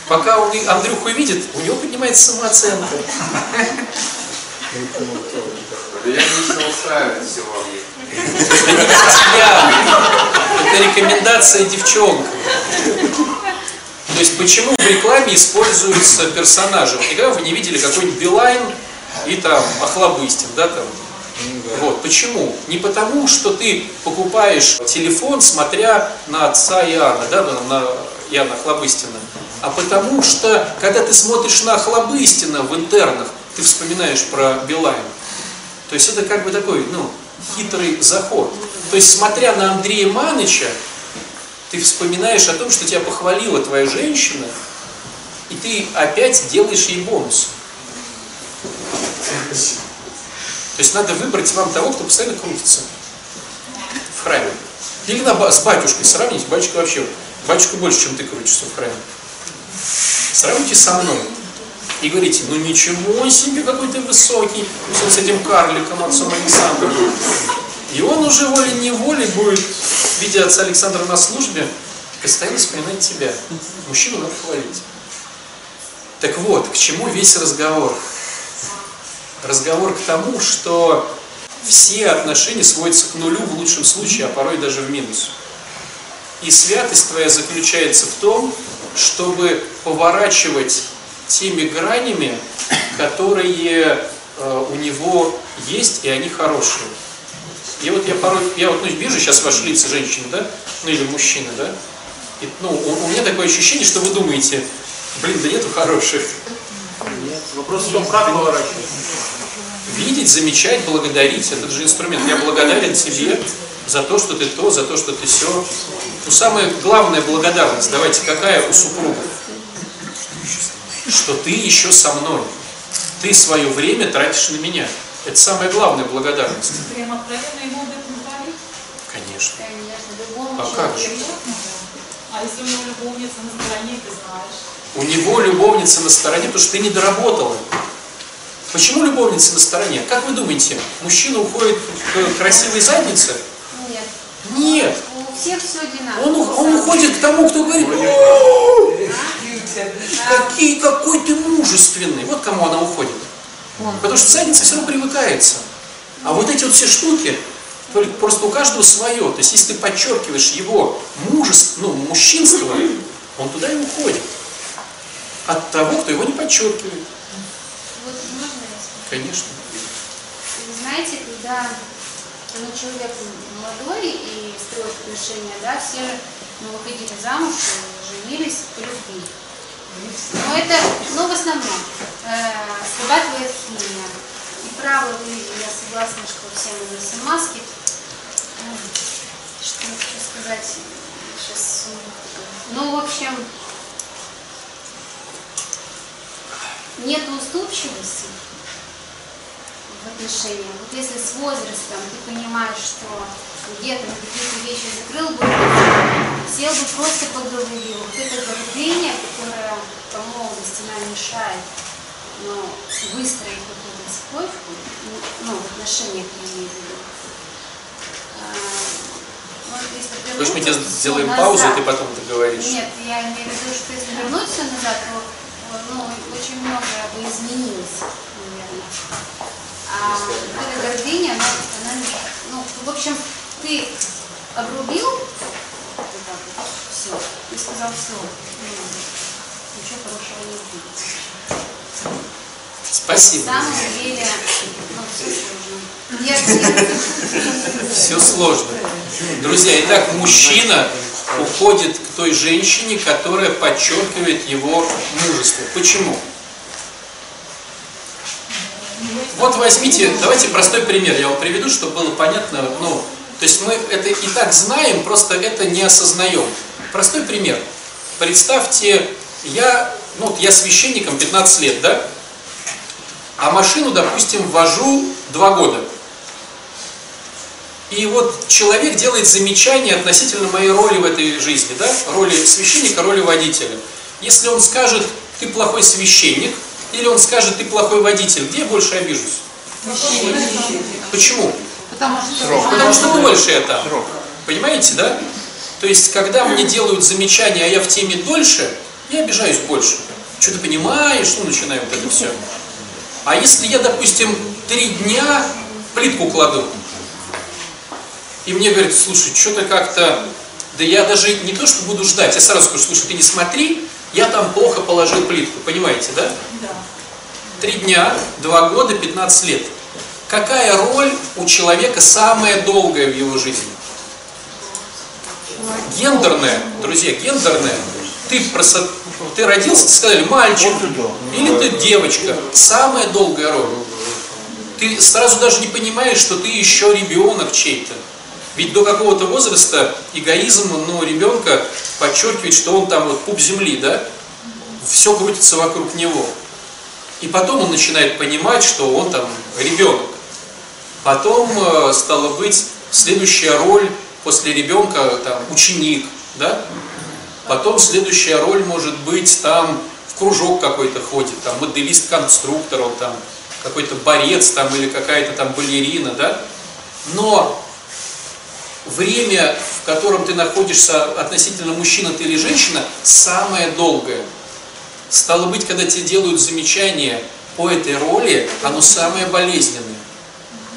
Пока он Андрюху видит, у него поднимается самооценка. Я лично устраивает всего. Это не тебя. Это рекомендация девчонкам. То есть почему в рекламе используются персонажи? Вот Никогда вы не видели какой-нибудь Билайн и там Охлобыстин, да, там? Вот, почему? Не потому, что ты покупаешь телефон, смотря на отца Иоанна, да, на на Иоанна Охлобыстина, а потому что, когда ты смотришь на Охлобыстина в интернах, ты вспоминаешь про Билайн. То есть это как бы такой, ну, хитрый заход. То есть, смотря на Андрея Маныча, ты вспоминаешь о том, что тебя похвалила твоя женщина, и ты опять делаешь ей бонус. То есть надо выбрать вам того, кто постоянно крутится в храме. Или на, с батюшкой сравнить, батюшка вообще, батюшка больше, чем ты крутишься в храме. Сравните со мной. И говорите, ну ничего себе, какой ты высокий, всё с этим карликом, отцом Александром. И он уже волей-неволей будет, видя отца Александра на службе, постоянно вспоминать тебя. Мужчину надо хвалить. Так вот, к чему весь разговор? Разговор к тому, что все отношения сводятся к нулю в лучшем случае, а порой даже в минус. И святость твоя заключается в том, чтобы поворачивать теми гранями, которые э, у него есть, и они хорошие. И вот я порой, я вот ну, вижу сейчас ваши лица женщины, да, ну или мужчины, да, и, ну, у, у меня такое ощущение, что вы думаете, блин, да нету хороших. Вопрос в том, как поворачивать. Видеть, замечать, благодарить, это же инструмент. Я благодарен тебе за то, что ты то, за то, что ты все. Ну, самая главная благодарность, давайте, какая у супругов? Что ты еще со мной. Ты свое время тратишь на меня. Это самая главная благодарность. Прям откровенно ему об этом говорить? Конечно. Любому А как же? А если у него любовница на стороне, ты знаешь? У него любовница на стороне, потому что ты не доработала. Почему любовница на стороне? Как вы думаете, мужчина уходит к красивой заднице? Нет. У всех все одинаково. Он, он уходит к тому, кто говорит, «О, какие, какой ты мужественный. Вот кому она уходит. Потому что задница все равно привыкается. А вот эти вот все штуки, только просто у каждого свое. То есть, если ты подчеркиваешь его мужество, ну, мужчинство, он туда и уходит. От того, кто его не подчеркивает. Вот можно? Конечно. Вы знаете, когда ну, человек молодой и строит отношения, да, все ну, выходили замуж, женились по любви. Но это, ну, в основном, э, срабатывает химия. И правы вы, я согласна, что все мы носим маски. Что хочу сказать? Сейчас, ну, в общем, нет уступчивости в отношениях. Вот если с возрастом ты понимаешь, что где-то на какие-то вещи закрыл бы, сел бы просто поговорил. Вот эта гордыня, которая по молодости нам мешает, но выстроить какую-то цепочку, ну, в отношениях я имею в виду. А, То есть мы тебе сделаем паузу, и назад. ты потом это говоришь. Нет, я имею в виду, что если вернуть все назад, то ну, очень многое бы изменилось, наверное. А вот эта гордыня, она, она ну, в общем, ты обрубил все и сказал все, ничего хорошего не будет. Спасибо. На самом деле, ну, все сложно. Я, [LAUGHS] я- Все сложно. Друзья, итак, мужчина уходит к той женщине, которая подчеркивает его мужество. Почему? Вот возьмите, давайте простой пример я вам приведу, чтобы было понятно. Ну, то есть мы это и так знаем, просто это не осознаем. Простой пример. Представьте, я, ну, я священником 15 лет, да? А машину, допустим, вожу 2 года. И вот человек делает замечание относительно моей роли в этой жизни, да? роли священника, роли водителя. Если он скажет, ты плохой священник, или он скажет, ты плохой водитель, где я больше обижусь? Почему? Потому что Потому что дольше я там. Понимаете, да? То есть, когда мне делают замечания, а я в теме дольше, я обижаюсь больше. Что ты понимаешь? Ну, начинаем вот это все. А если я, допустим, три дня плитку кладу, и мне говорят, слушай, что-то как-то... Да я даже не то, что буду ждать, я сразу скажу, слушай, ты не смотри, я там плохо положил плитку, понимаете, да? Три дня, два года, 15 лет. Какая роль у человека самая долгая в его жизни? Гендерная, друзья, гендерная. Ты, просто, ты родился, сказали, мальчик, или ты девочка. Самая долгая роль. Ты сразу даже не понимаешь, что ты еще ребенок чей-то. Ведь до какого-то возраста эгоизм ну, ребенка подчеркивает, что он там вот пуп земли, да? Все крутится вокруг него. И потом он начинает понимать, что он там ребенок. Потом, э, стало быть, следующая роль после ребенка, там, ученик, да? Потом следующая роль может быть там в кружок какой-то ходит, там моделист-конструктор, он там какой-то борец там или какая-то там балерина, да? Но время, в котором ты находишься относительно мужчина ты или женщина, самое долгое. Стало быть, когда тебе делают замечания по этой роли, оно самое болезненное.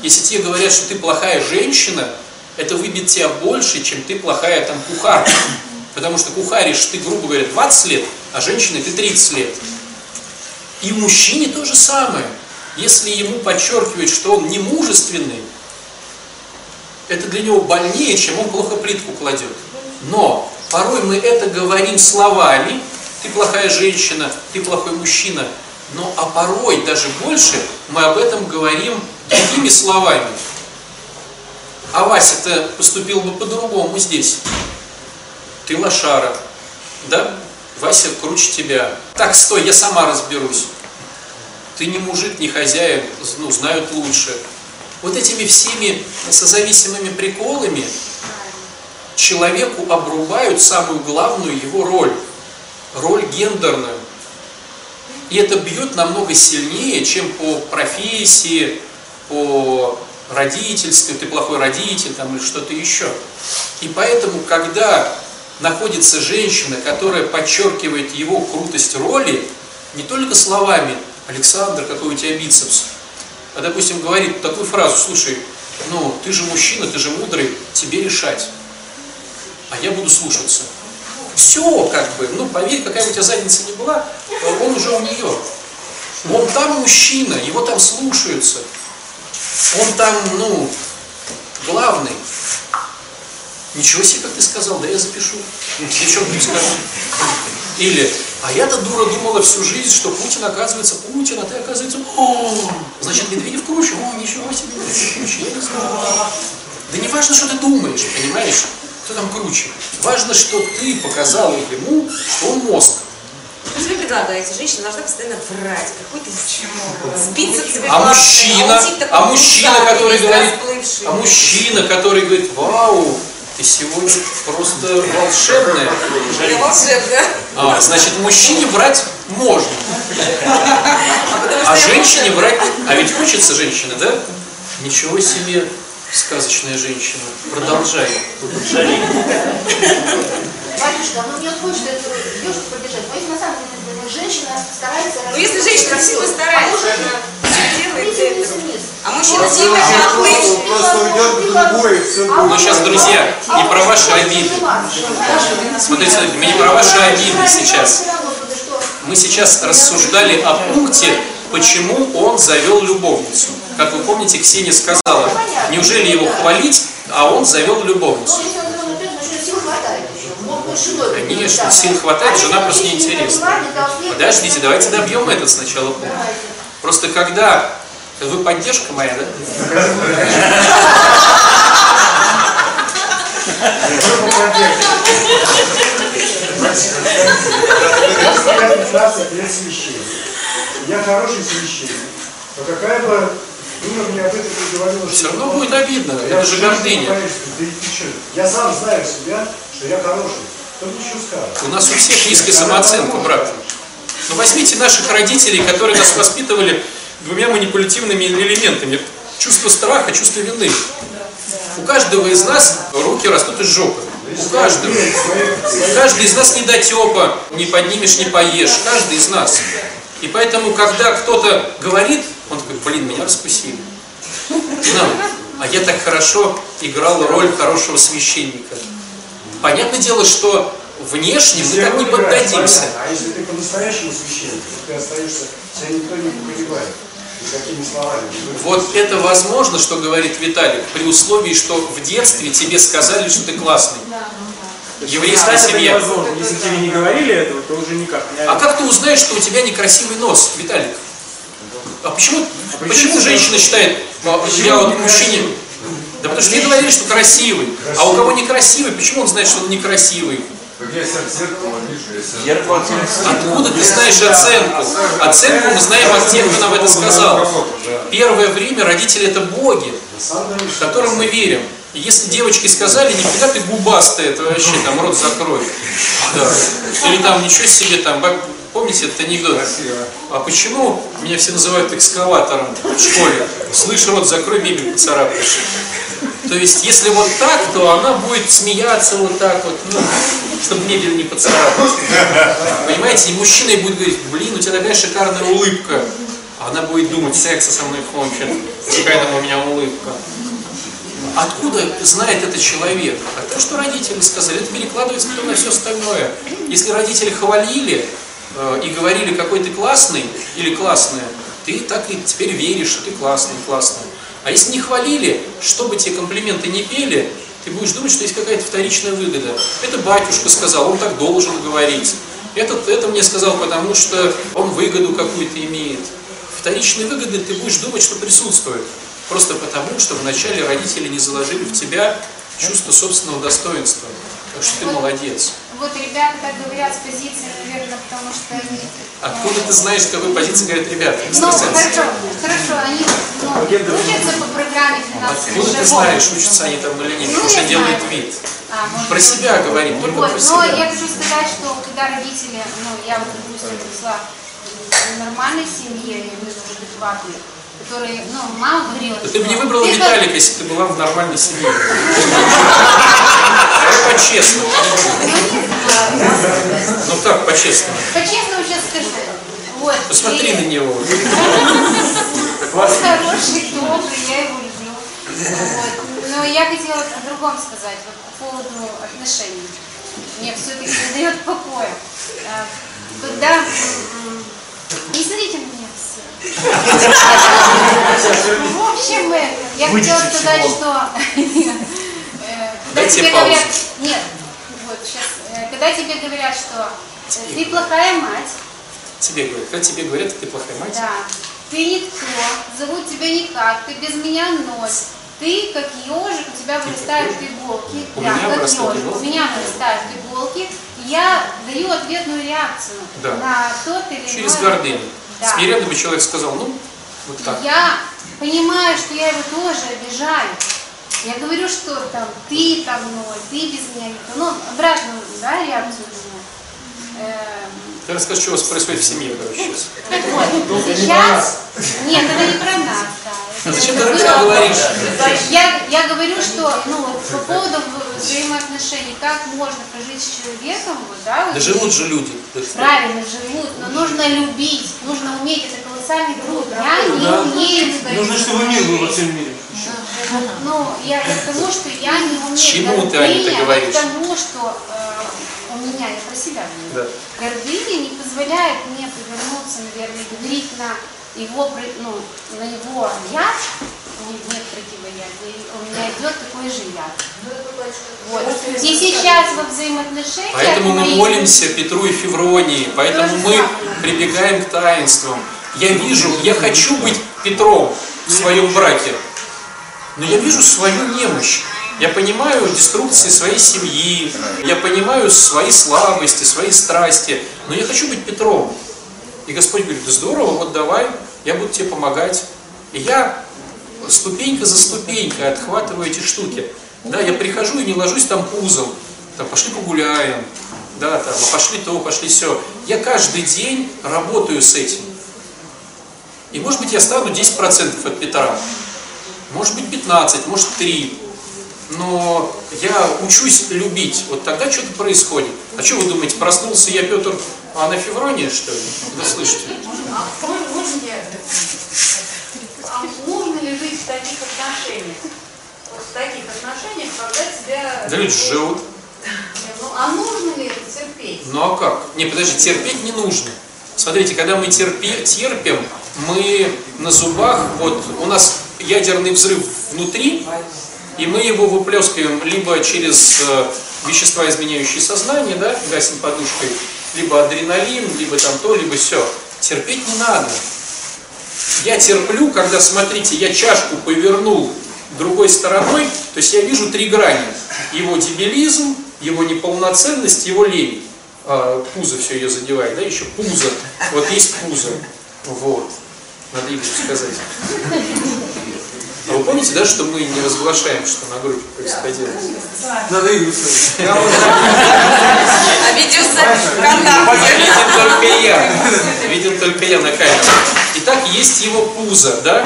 Если тебе говорят, что ты плохая женщина, это выбьет тебя больше, чем ты плохая там кухарка. Потому что кухаришь ты, грубо говоря, 20 лет, а женщиной ты 30 лет. И мужчине то же самое. Если ему подчеркивают, что он не мужественный, это для него больнее, чем он плохо плитку кладет. Но порой мы это говорим словами, ты плохая женщина, ты плохой мужчина, но а порой даже больше мы об этом говорим другими словами. А Вася-то поступил бы по-другому здесь. Ты лошара, да? Вася круче тебя. Так, стой, я сама разберусь. Ты не мужик, не хозяин, ну, знают лучше. Вот этими всеми созависимыми приколами человеку обрубают самую главную его роль. Роль гендерную. И это бьет намного сильнее, чем по профессии, по родительству, ты плохой родитель там, или что-то еще. И поэтому, когда находится женщина, которая подчеркивает его крутость роли, не только словами «Александр, какой у тебя бицепс», а, допустим, говорит такую фразу, слушай, ну, ты же мужчина, ты же мудрый, тебе решать, а я буду слушаться. Все, как бы, ну, поверь, какая у тебя задница ни была, он уже у нее. Он там мужчина, его там слушаются. Он там, ну, главный. Ничего себе, как ты сказал, да я запишу. Что ты скажешь? Или, а я-то дура думала всю жизнь, что Путин оказывается Путин, а ты оказывается, о, значит, Медведев круче, о, ничего себе, Медведев круче, я не знаю. Да не важно, что ты думаешь, понимаешь, кто там круче. Важно, что ты показал ему, что он мозг. Вы предлагаете, женщина должна постоянно врать, какой-то сбиться себе А мужчина, а мужчина, который говорит, а мужчина, который говорит, вау, ты сегодня просто волшебная. Я волшебная. А, значит, мужчине врать можно. А женщине врать... А ведь хочется женщины, да? Ничего себе, сказочная женщина. Продолжай. Батюшка, ну мне хочется эту девушку поддержать. Но если на самом деле женщина старается... Ну если женщина действительно старается, она все делает для этого. А мужчина а оплыть. Просто уйдет в другое, А Ну сейчас, друзья, не про ваши обиды. Смотрите, смотрите, мы не про ваши обиды сейчас. Мы сейчас рассуждали о пункте, почему он завел любовницу. Как вы помните, Ксения сказала, неужели его хвалить, а он завел любовницу. Конечно, сил хватает, жена просто неинтересна. Подождите, давайте добьем этот сначала пункт. Просто когда... Вы поддержка моя, да? Я 15 лет священник. Я хороший священник. Но какая бы Дура мне об этом не говорила. Все равно будет обидно, это же гордыня. да? Я сам знаю себя, что я хороший. У нас у всех низкая самооценка, брат. Ну возьмите наших родителей, которые нас воспитывали двумя манипулятивными элементами. Чувство страха, чувство вины. У каждого из нас руки растут из жопы. У каждого. Каждый из нас недотепа, не поднимешь, не поешь. Каждый из нас. И поэтому, когда кто-то говорит, он такой, блин, меня раскусили. Ну, а я так хорошо играл роль хорошего священника. Понятное дело, что внешне мы так не поддадимся. А если ты по-настоящему священник, то ты остаешься, тебя никто не поколебает. Никакими словами. Вот это возможно, что говорит Виталик, при условии, что в детстве тебе сказали, что ты классный. Еврейская Кстати, это семья. Если тебе не говорили этого, то уже никак. Я- А как ты узнаешь, что у тебя некрасивый нос, Виталик? А почему, почему женщина считает, а, я вот мужчине... Да потому что мне говорили, что красивый. А у кого некрасивый, почему он знает, что он некрасивый? Так я себя в зеркало вижу, если... Зеркало Откуда ты знаешь оценку? Оценку мы знаем от тех, кто нам это сказал. Первое время родители это боги, которым мы верим. И если девочки сказали, нифига ты губастая, это вообще [LAUGHS] там рот закрой. Да. Или там ничего себе там, помните этот анекдот? А почему меня все называют экскаватором в школе? Слышь, рот закрой, мебель поцарапаешь. То есть, если вот так, то она будет смеяться вот так вот, ну, чтобы мебель не поцарапать. Понимаете, и мужчина ей будет говорить, блин, у тебя такая шикарная улыбка. А она будет думать, секса со мной хочет, какая там у меня улыбка. Откуда знает этот человек? А то, что родители сказали, это перекладывается на все остальное. Если родители хвалили э, и говорили, какой ты классный или классная, ты так и теперь веришь, что ты классный, классная. А если не хвалили, чтобы тебе комплименты не пели, ты будешь думать, что есть какая-то вторичная выгода. Это батюшка сказал, он так должен говорить. Этот это мне сказал, потому что он выгоду какую-то имеет. Вторичные выгоды ты будешь думать, что присутствует. Просто потому, что вначале родители не заложили в тебя чувство собственного достоинства. Так что ты молодец. Вот ребята так говорят с позиции, наверное, потому что они... Откуда ты знаешь, с какой позиции говорят ребята? Ну, хорошо, хорошо, они ну, учатся по программе 15 Откуда ты знаешь, учатся они там или нет? Ну, Потому что я делает знаю. вид. А, Про быть. себя говорит, только Вот, про но себя. я хочу сказать, что когда родители, ну, я вот, допустим, росла в нормальной семье, я имею в виду адекватной, которые, ну, мама говорила, Да ты бы не выбрала [LAUGHS] Виталика, если ты была в нормальной семье. Давай по-честному. Ну так, по-честному. По-честному сейчас скажу. Вот. Посмотри на него. [LAUGHS] Хороший, добрый, я его люблю. Вот. Но я хотела о другом сказать, вот по поводу отношений. Мне все-таки не дает покоя. А, Когда... Не смотрите все. В общем, э, я хотела сказать, что... э, Когда тебе говорят... Нет, вот сейчас. э, Когда тебе говорят, что ты плохая мать, Тебе говорят, когда тебе говорят, ты плохая мать, да. Ты никто, зовут тебя никак, ты без меня ноль. Ты как ежик, у тебя вырастают иголки. У да, меня как вырастают ежик. У меня вырастают иголки. Я даю ответную реакцию Да. на тот или через иной- гордыню. Да. Смиренно бы человек сказал, ну, вот так. Я понимаю, что я его тоже обижаю. Я говорю, что там ты там ноль, ты без меня никто. Ну, обратную да, реакцию даю. Эм, Ты расскажешь, что у вас происходит в семье, короче, сейчас. Так вот, сейчас... Нет, это не про нас, да. Зачем ты это говоришь? Я, я говорю, что ну, вот по поводу взаимоотношений, как можно прожить с человеком, вот, да, вот Да живут же люди. Правильно живут, но нужно любить, нужно уметь, это колоссальный труд. Я не Да. умею. Нужно, чтобы мир был во всем мире. Ну, я к тому, что я не умею К чему ты, Аня, это говоришь? К тому, что э, меня, я про себя говорю, Да. гордыня не позволяет мне повернуться, наверное, и говорить на его, ну, на его яд, нет, нет противоядия, и у меня идет такой же яд. Вот. И сейчас во взаимоотношениях Поэтому мы молимся Петру и Февронии, поэтому мы прибегаем к таинствам. Я вижу, я хочу быть Петром в своем браке, но я вижу свою немощь. Я понимаю деструкции своей семьи, я понимаю свои слабости, свои страсти, но я хочу быть Петром. И Господь говорит, да здорово, вот давай, я буду тебе помогать. И я ступенька за ступенькой отхватываю эти штуки. Да, я прихожу и не ложусь там пузом, там, пошли погуляем, да, там, а пошли то, пошли все. Я каждый день работаю с этим. И может быть я стану 10% от Петра, может быть 15, может 3. Но я учусь любить. Вот тогда что-то происходит. А что вы думаете, проснулся я Петр, а на Февронии, что ли? Вы слышите? А можно, можно я а можно ли жить в таких отношениях? Вот в таких отношениях, когда тебя... Да люди живут. Ну, а нужно ли это терпеть? Ну а как? Не, подожди, терпеть не нужно. Смотрите, когда мы терпи, терпим, мы на зубах, вот у нас ядерный взрыв внутри, и мы его выплескиваем либо через э, вещества, изменяющие сознание, да, гасим подушкой, либо адреналин, либо там то, либо все. Терпеть не надо. Я терплю, когда, смотрите, я чашку повернул другой стороной, то есть я вижу три грани. Его дебилизм, его неполноценность, его лень. А, пузо все ее задевает, да, еще пузо. Вот есть пузо. Вот. Надо Игорю сказать. Вы помните, да, что мы не разглашаем, что на группе происходило? Надо сказать. А ВКонтакте. Виден только я. Виден только я на камере. Итак, есть его пузо, да?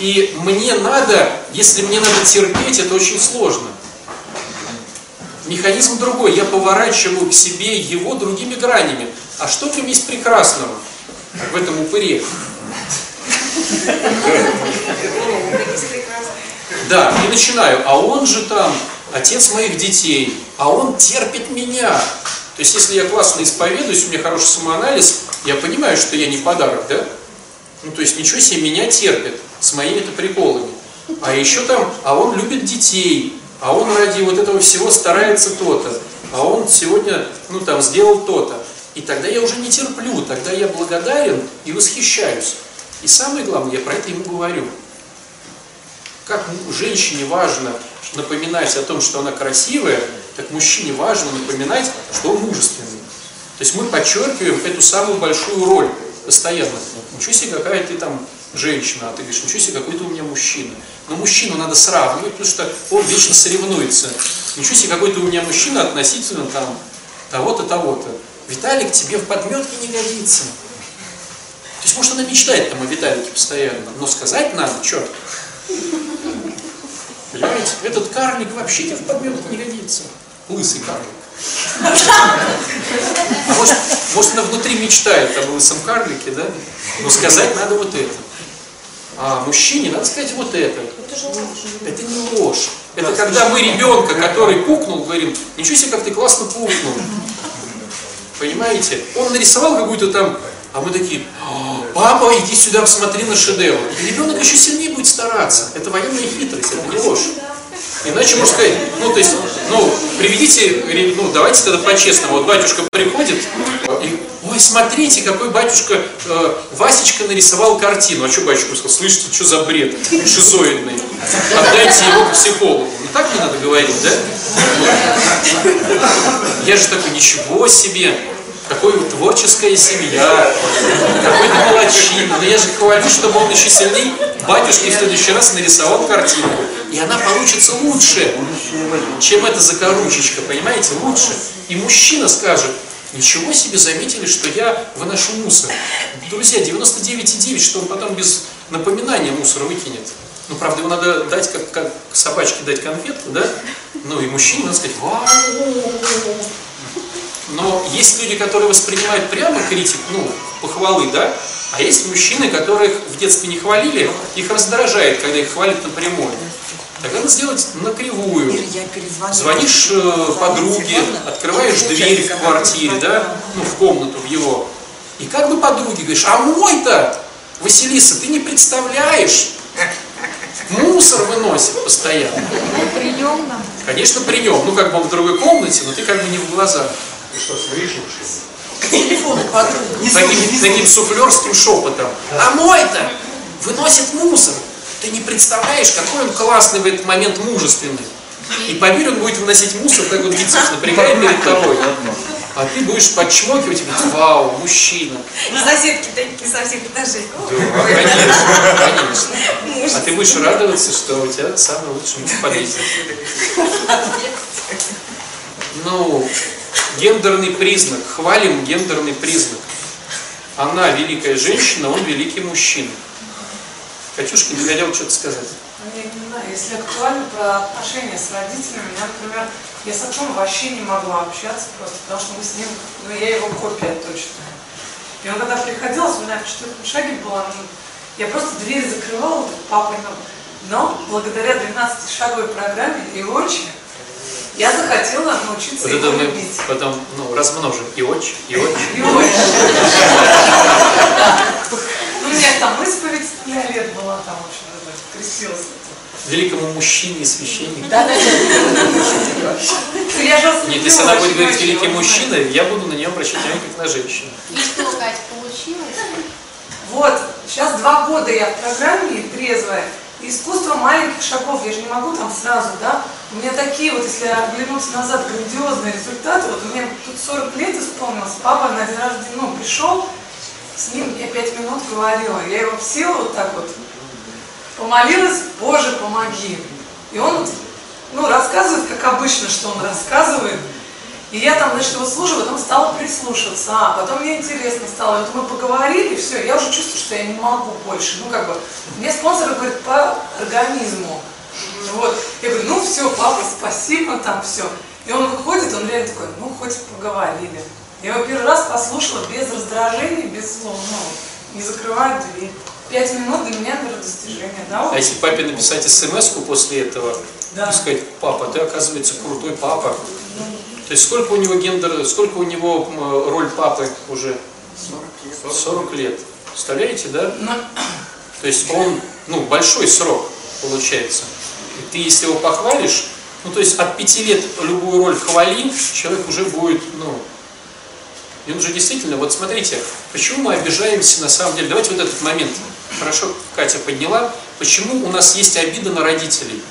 И мне надо, если мне надо терпеть, это очень сложно. Механизм другой. Я поворачиваю к себе его другими гранями. А что в нем есть прекрасного в этом упыре? Да, и начинаю. А он же там отец моих детей, а он терпит меня. То есть, если я классно исповедуюсь, у меня хороший самоанализ, я понимаю, что я не подарок, да? Ну, то есть, ничего себе, меня терпит с моими-то приколами. А еще там, а он любит детей, а он ради вот этого всего старается то-то, а он сегодня, ну, там, сделал то-то. И тогда я уже не терплю, тогда я благодарен и восхищаюсь. И самое главное, я про это ему говорю. Как женщине важно напоминать о том, что она красивая, так мужчине важно напоминать, что он мужественный. То есть мы подчеркиваем эту самую большую роль постоянно. Ничего себе, какая ты там женщина, а ты говоришь, ничего себе, какой ты у меня мужчина. Но мужчину надо сравнивать, потому что он вечно соревнуется. Ничего себе, какой ты у меня мужчина относительно там того-то, того-то. Виталик тебе в подметке не годится. То есть, может, она мечтает там о Виталике постоянно, но сказать надо, что? Понимаете? Этот карлик вообще тебе в подметке не годится. Лысый карлик. А может, может, она внутри мечтает об лысом карлике, да? Но сказать надо вот это. А мужчине надо сказать вот это. Это не ложь. Это когда мы ребенка, который пукнул, говорим, ничего себе, как ты классно пукнул. Понимаете? Он нарисовал какую-то там, а мы такие, папа, иди сюда, посмотри на шедевр. И ребенок еще сильнее будет стараться. Это военная хитрость, это ложь. Иначе можно сказать, ну то есть, ну, приведите, ну давайте тогда по-честному. Вот батюшка приходит и, ой, смотрите, какой батюшка э, Васечка нарисовал картину. А что батюшка сказал, слышите, что за бред шизоидный? Отдайте его к психологу. Ну так не надо говорить, да? Я же такой, ничего себе, какой творческая семья, какой ты молодчина. Но я же хвалю, чтобы он еще сильнее батюшке в следующий раз нарисовал картинку. И она получится лучше, чем эта закоручечка, понимаете, лучше. И мужчина скажет, ничего себе заметили, что я выношу мусор. Друзья, 99,9, что он потом без напоминания мусор выкинет. Ну, правда, его надо дать, как, как собачке дать конфетку, да? Ну, и мужчине надо сказать, вау, но есть люди, которые воспринимают прямо критику, ну, похвалы, да? А есть мужчины, которых в детстве не хвалили, их раздражает, когда их хвалят напрямую. Так надо сделать на кривую. Звонишь э, подруге, открываешь дверь в квартире, да, ну, в комнату, в его. И как бы подруге говоришь, а мой-то, Василиса, ты не представляешь, мусор выносит постоянно. При нем. Конечно, при нем. Ну, как бы он в другой комнате, но ты как бы не в глаза. Ты что, слышишь, что ли? Таким, таким суфлерским шепотом. А мой-то выносит мусор. Ты не представляешь, какой он классный в этот момент мужественный. И поверь, он будет выносить мусор, так вот бицепс напрягает перед тобой. А ты будешь подчмокивать и говорить, вау, мужчина. Соседки такие со всех этажей. Да, конечно, конечно. А ты будешь радоваться, что у тебя самый лучший муж в подъезде. Ну, гендерный признак. Хвалим гендерный признак. Она великая женщина, он великий мужчина. Катюшка не хотел что-то сказать. Ну, если актуально про отношения с родителями, я, например, я с отцом вообще не могла общаться просто, потому что мы с ним, ну, я его копия точно. И он когда приходил, у меня в четвертом шаге была, ну, я просто дверь закрывала, папа, но благодаря 12-шаговой программе и отче, я захотела научиться Вот его это мы любить. потом ну, размножим. И отче, и [LAUGHS] отче. И отче. Ну, у меня там исповедь нуля лет была, там, в общем, даже крестилась. Великому мужчине и священнику. Да, да, да. Вас Нет, если она будет говорить великий мужчина, я буду на нее обращать внимание как на женщину. И что, Кать, получилось? Вот, сейчас два года я в программе трезвая. Искусство маленьких шагов, я же не могу там сразу, да? У меня такие вот, если оглянуться назад, грандиозные результаты. Вот мне тут 40 лет исполнилось, папа на день рождения, ну, пришел, с ним я пять минут говорила. Я его села вот так вот, помолилась, Боже, помоги. И он, ну, рассказывает, как обычно, что он рассказывает. И я там, значит, его слушаю, потом стала прислушиваться. А, потом мне интересно стало. Вот мы поговорили, все, я уже чувствую, что я не могу больше. Ну, как бы, мне спонсор говорит по организму. Вот. Я говорю, ну все, папа, спасибо, там все. И он выходит, он реально такой, ну, хоть поговорили. Я его первый раз послушала без раздражения, без слов, ну, не закрывая дверь. Пять минут для меня, наверное, достижение, да? вот? А если папе написать смс после этого Да. и сказать, папа, ты оказывается крутой папа. То есть сколько у него гендер, сколько у него роль папы уже? 40 лет. 40 лет. Представляете, да? Ну, То есть он, ну, большой срок получается. И ты, если его похвалишь, ну, то есть от пяти лет любую роль хвали, человек уже будет, ну, и он же действительно, вот смотрите, почему мы обижаемся на самом деле, давайте вот этот момент, хорошо, Катя подняла, почему у нас есть обида на родителей?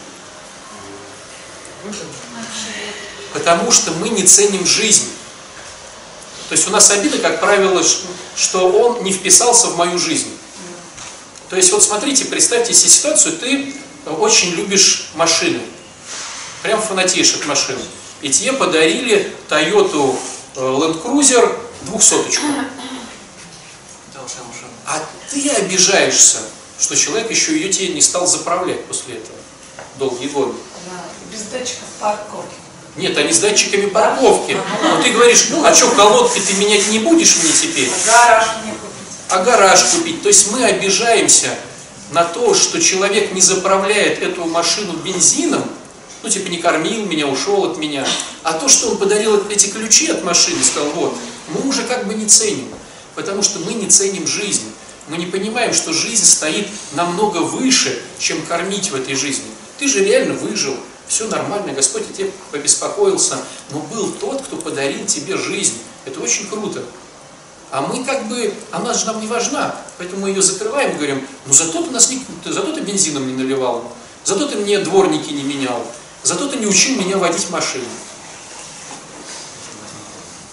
Потому что мы не ценим жизнь. То есть у нас обида, как правило, что он не вписался в мою жизнь. То есть вот смотрите, представьте себе ситуацию, ты очень любишь машины, прям фанатеешь от машин. И тебе подарили Toyota э, Land Cruiser двухсоточку. А ты обижаешься, что человек еще ее тебе не стал заправлять после этого долгие годы. без датчиков парковки. Нет, они с датчиками парковки. Но ты говоришь, а что, колодки ты менять не будешь мне теперь? Гараж мне купить. а гараж купить. То есть мы обижаемся на то, что человек не заправляет эту машину бензином, ну типа не кормил меня, ушел от меня, а то, что он подарил эти ключи от машины, сказал, вот, мы уже как бы не ценим, потому что мы не ценим жизнь. Мы не понимаем, что жизнь стоит намного выше, чем кормить в этой жизни. Ты же реально выжил, все нормально, Господь о тебе побеспокоился, но был тот, кто подарил тебе жизнь. Это очень круто. А мы как бы, она же нам не важна, поэтому мы ее закрываем и говорим, ну зато ты, нас не, зато ты бензином не наливал, зато ты мне дворники не менял, зато ты не учил меня водить машину.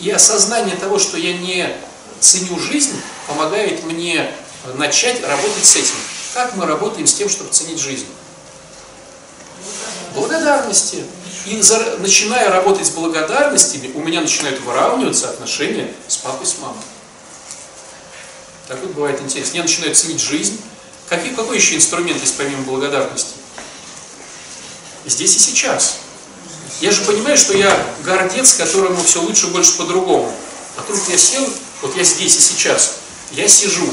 И осознание того, что я не ценю жизнь, помогает мне начать работать с этим. Как мы работаем с тем, чтобы ценить жизнь? Благодарности. И за- начиная работать с благодарностями, у меня начинают выравниваться отношения с папой, с мамой. Так вот бывает интересно. Я начинаю ценить жизнь. Какой, какой еще инструмент есть помимо благодарности? Здесь и сейчас. Я же понимаю, что я гордец, которому все лучше, больше по-другому. А тут я сел, вот я здесь и сейчас, я сижу.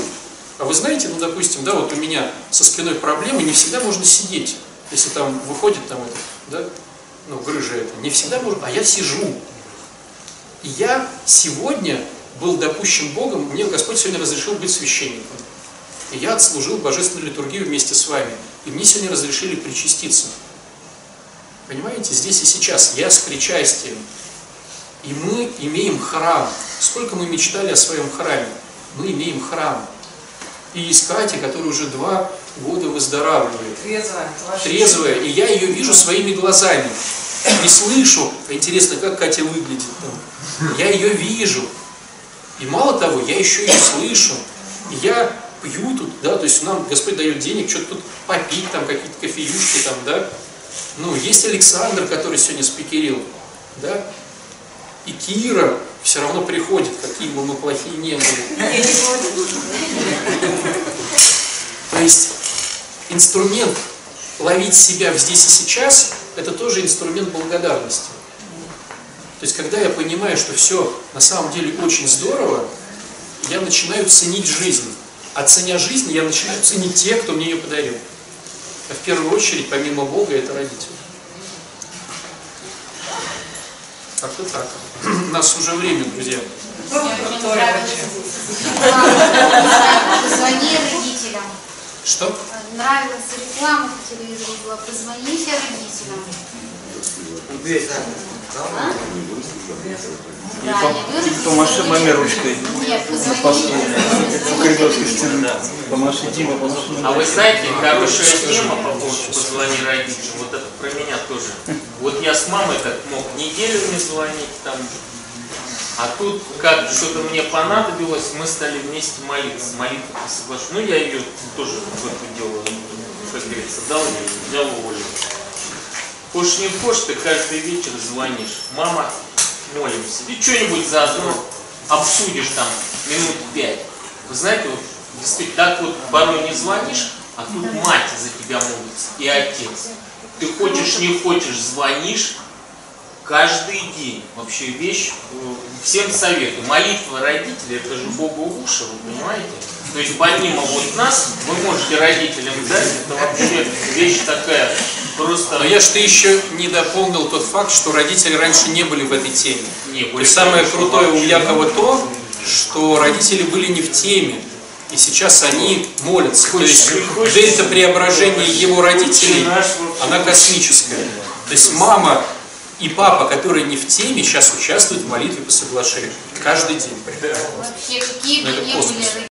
А вы знаете, ну, допустим, да, вот у меня со спиной проблемы, не всегда можно сидеть. Если там выходит там это, да, ну, грыжа это, не всегда можно, а я сижу. И я сегодня был допущен Богом, мне Господь сегодня разрешил быть священником. И я отслужил божественную литургию вместе с вами. И мне сегодня разрешили причаститься. Понимаете, здесь и сейчас я с причастием. И мы имеем храм. Сколько мы мечтали о своем храме? Мы имеем храм. И есть Катя, которая уже два года выздоравливает. Трезвая. Трезвая, и я ее вижу своими глазами. не слышу, интересно, как Катя выглядит там. Я ее вижу. И мало того, я еще ее слышу. И я пью тут, да, то есть нам Господь дает денег, что-то тут попить, там какие-то кофеюшки, там, да. Ну, есть Александр, который сегодня спикерил, да. И Кира все равно приходит, какие бы мы плохие не были. То есть инструмент ловить себя здесь и сейчас, это тоже инструмент благодарности. То есть, когда я понимаю, что все на самом деле очень здорово, я начинаю ценить жизнь. А ценя жизнь, я начинаю ценить тех, кто мне ее подарил. А в первую очередь, помимо Бога, это родители. Как-то так. У [CLEARS THROAT] нас уже время, друзья. Позвони родителям. Что? Нравилась реклама по телевизору была. Позвоните родителям. А? Да, выразите Помаши маме ручкой. Нет, По. По коридорской стене. Помаши, Дима, помаши. А вы знаете, хорошая тема по поводу позвони родителям, вот это про меня тоже. Вот я с мамой так мог неделю не звонить там, а тут как что-то мне понадобилось, мы стали вместе молиться, молитву по соглашению. Ну, я ее тоже в это дело, как говорится, дал ей, взял уволил. Хочешь не хочешь, ты каждый вечер звонишь. Мама, молимся. И что-нибудь заодно обсудишь там минут пять. Вы знаете, вот действительно, так вот порой не звонишь, а тут мать за тебя молится и отец. Ты хочешь, не хочешь, звонишь каждый день. Вообще вещь, э, всем советую. Молитва родителей, это же Богу уши, вы понимаете? То есть помимо вот нас, вы можете родителям дать, это вообще вещь такая просто... Но я ж ты еще не дополнил тот факт, что родители раньше не были в этой теме. Не, То были, есть самое крутое у. Якова то, что родители были не в теме. И сейчас они молятся. То есть дельта преображения его родителей, она космическая. То есть мама и папа, которые не в теме, сейчас участвуют в молитве по соглашению. Каждый день. Вообще, какие Ну, бы космос. были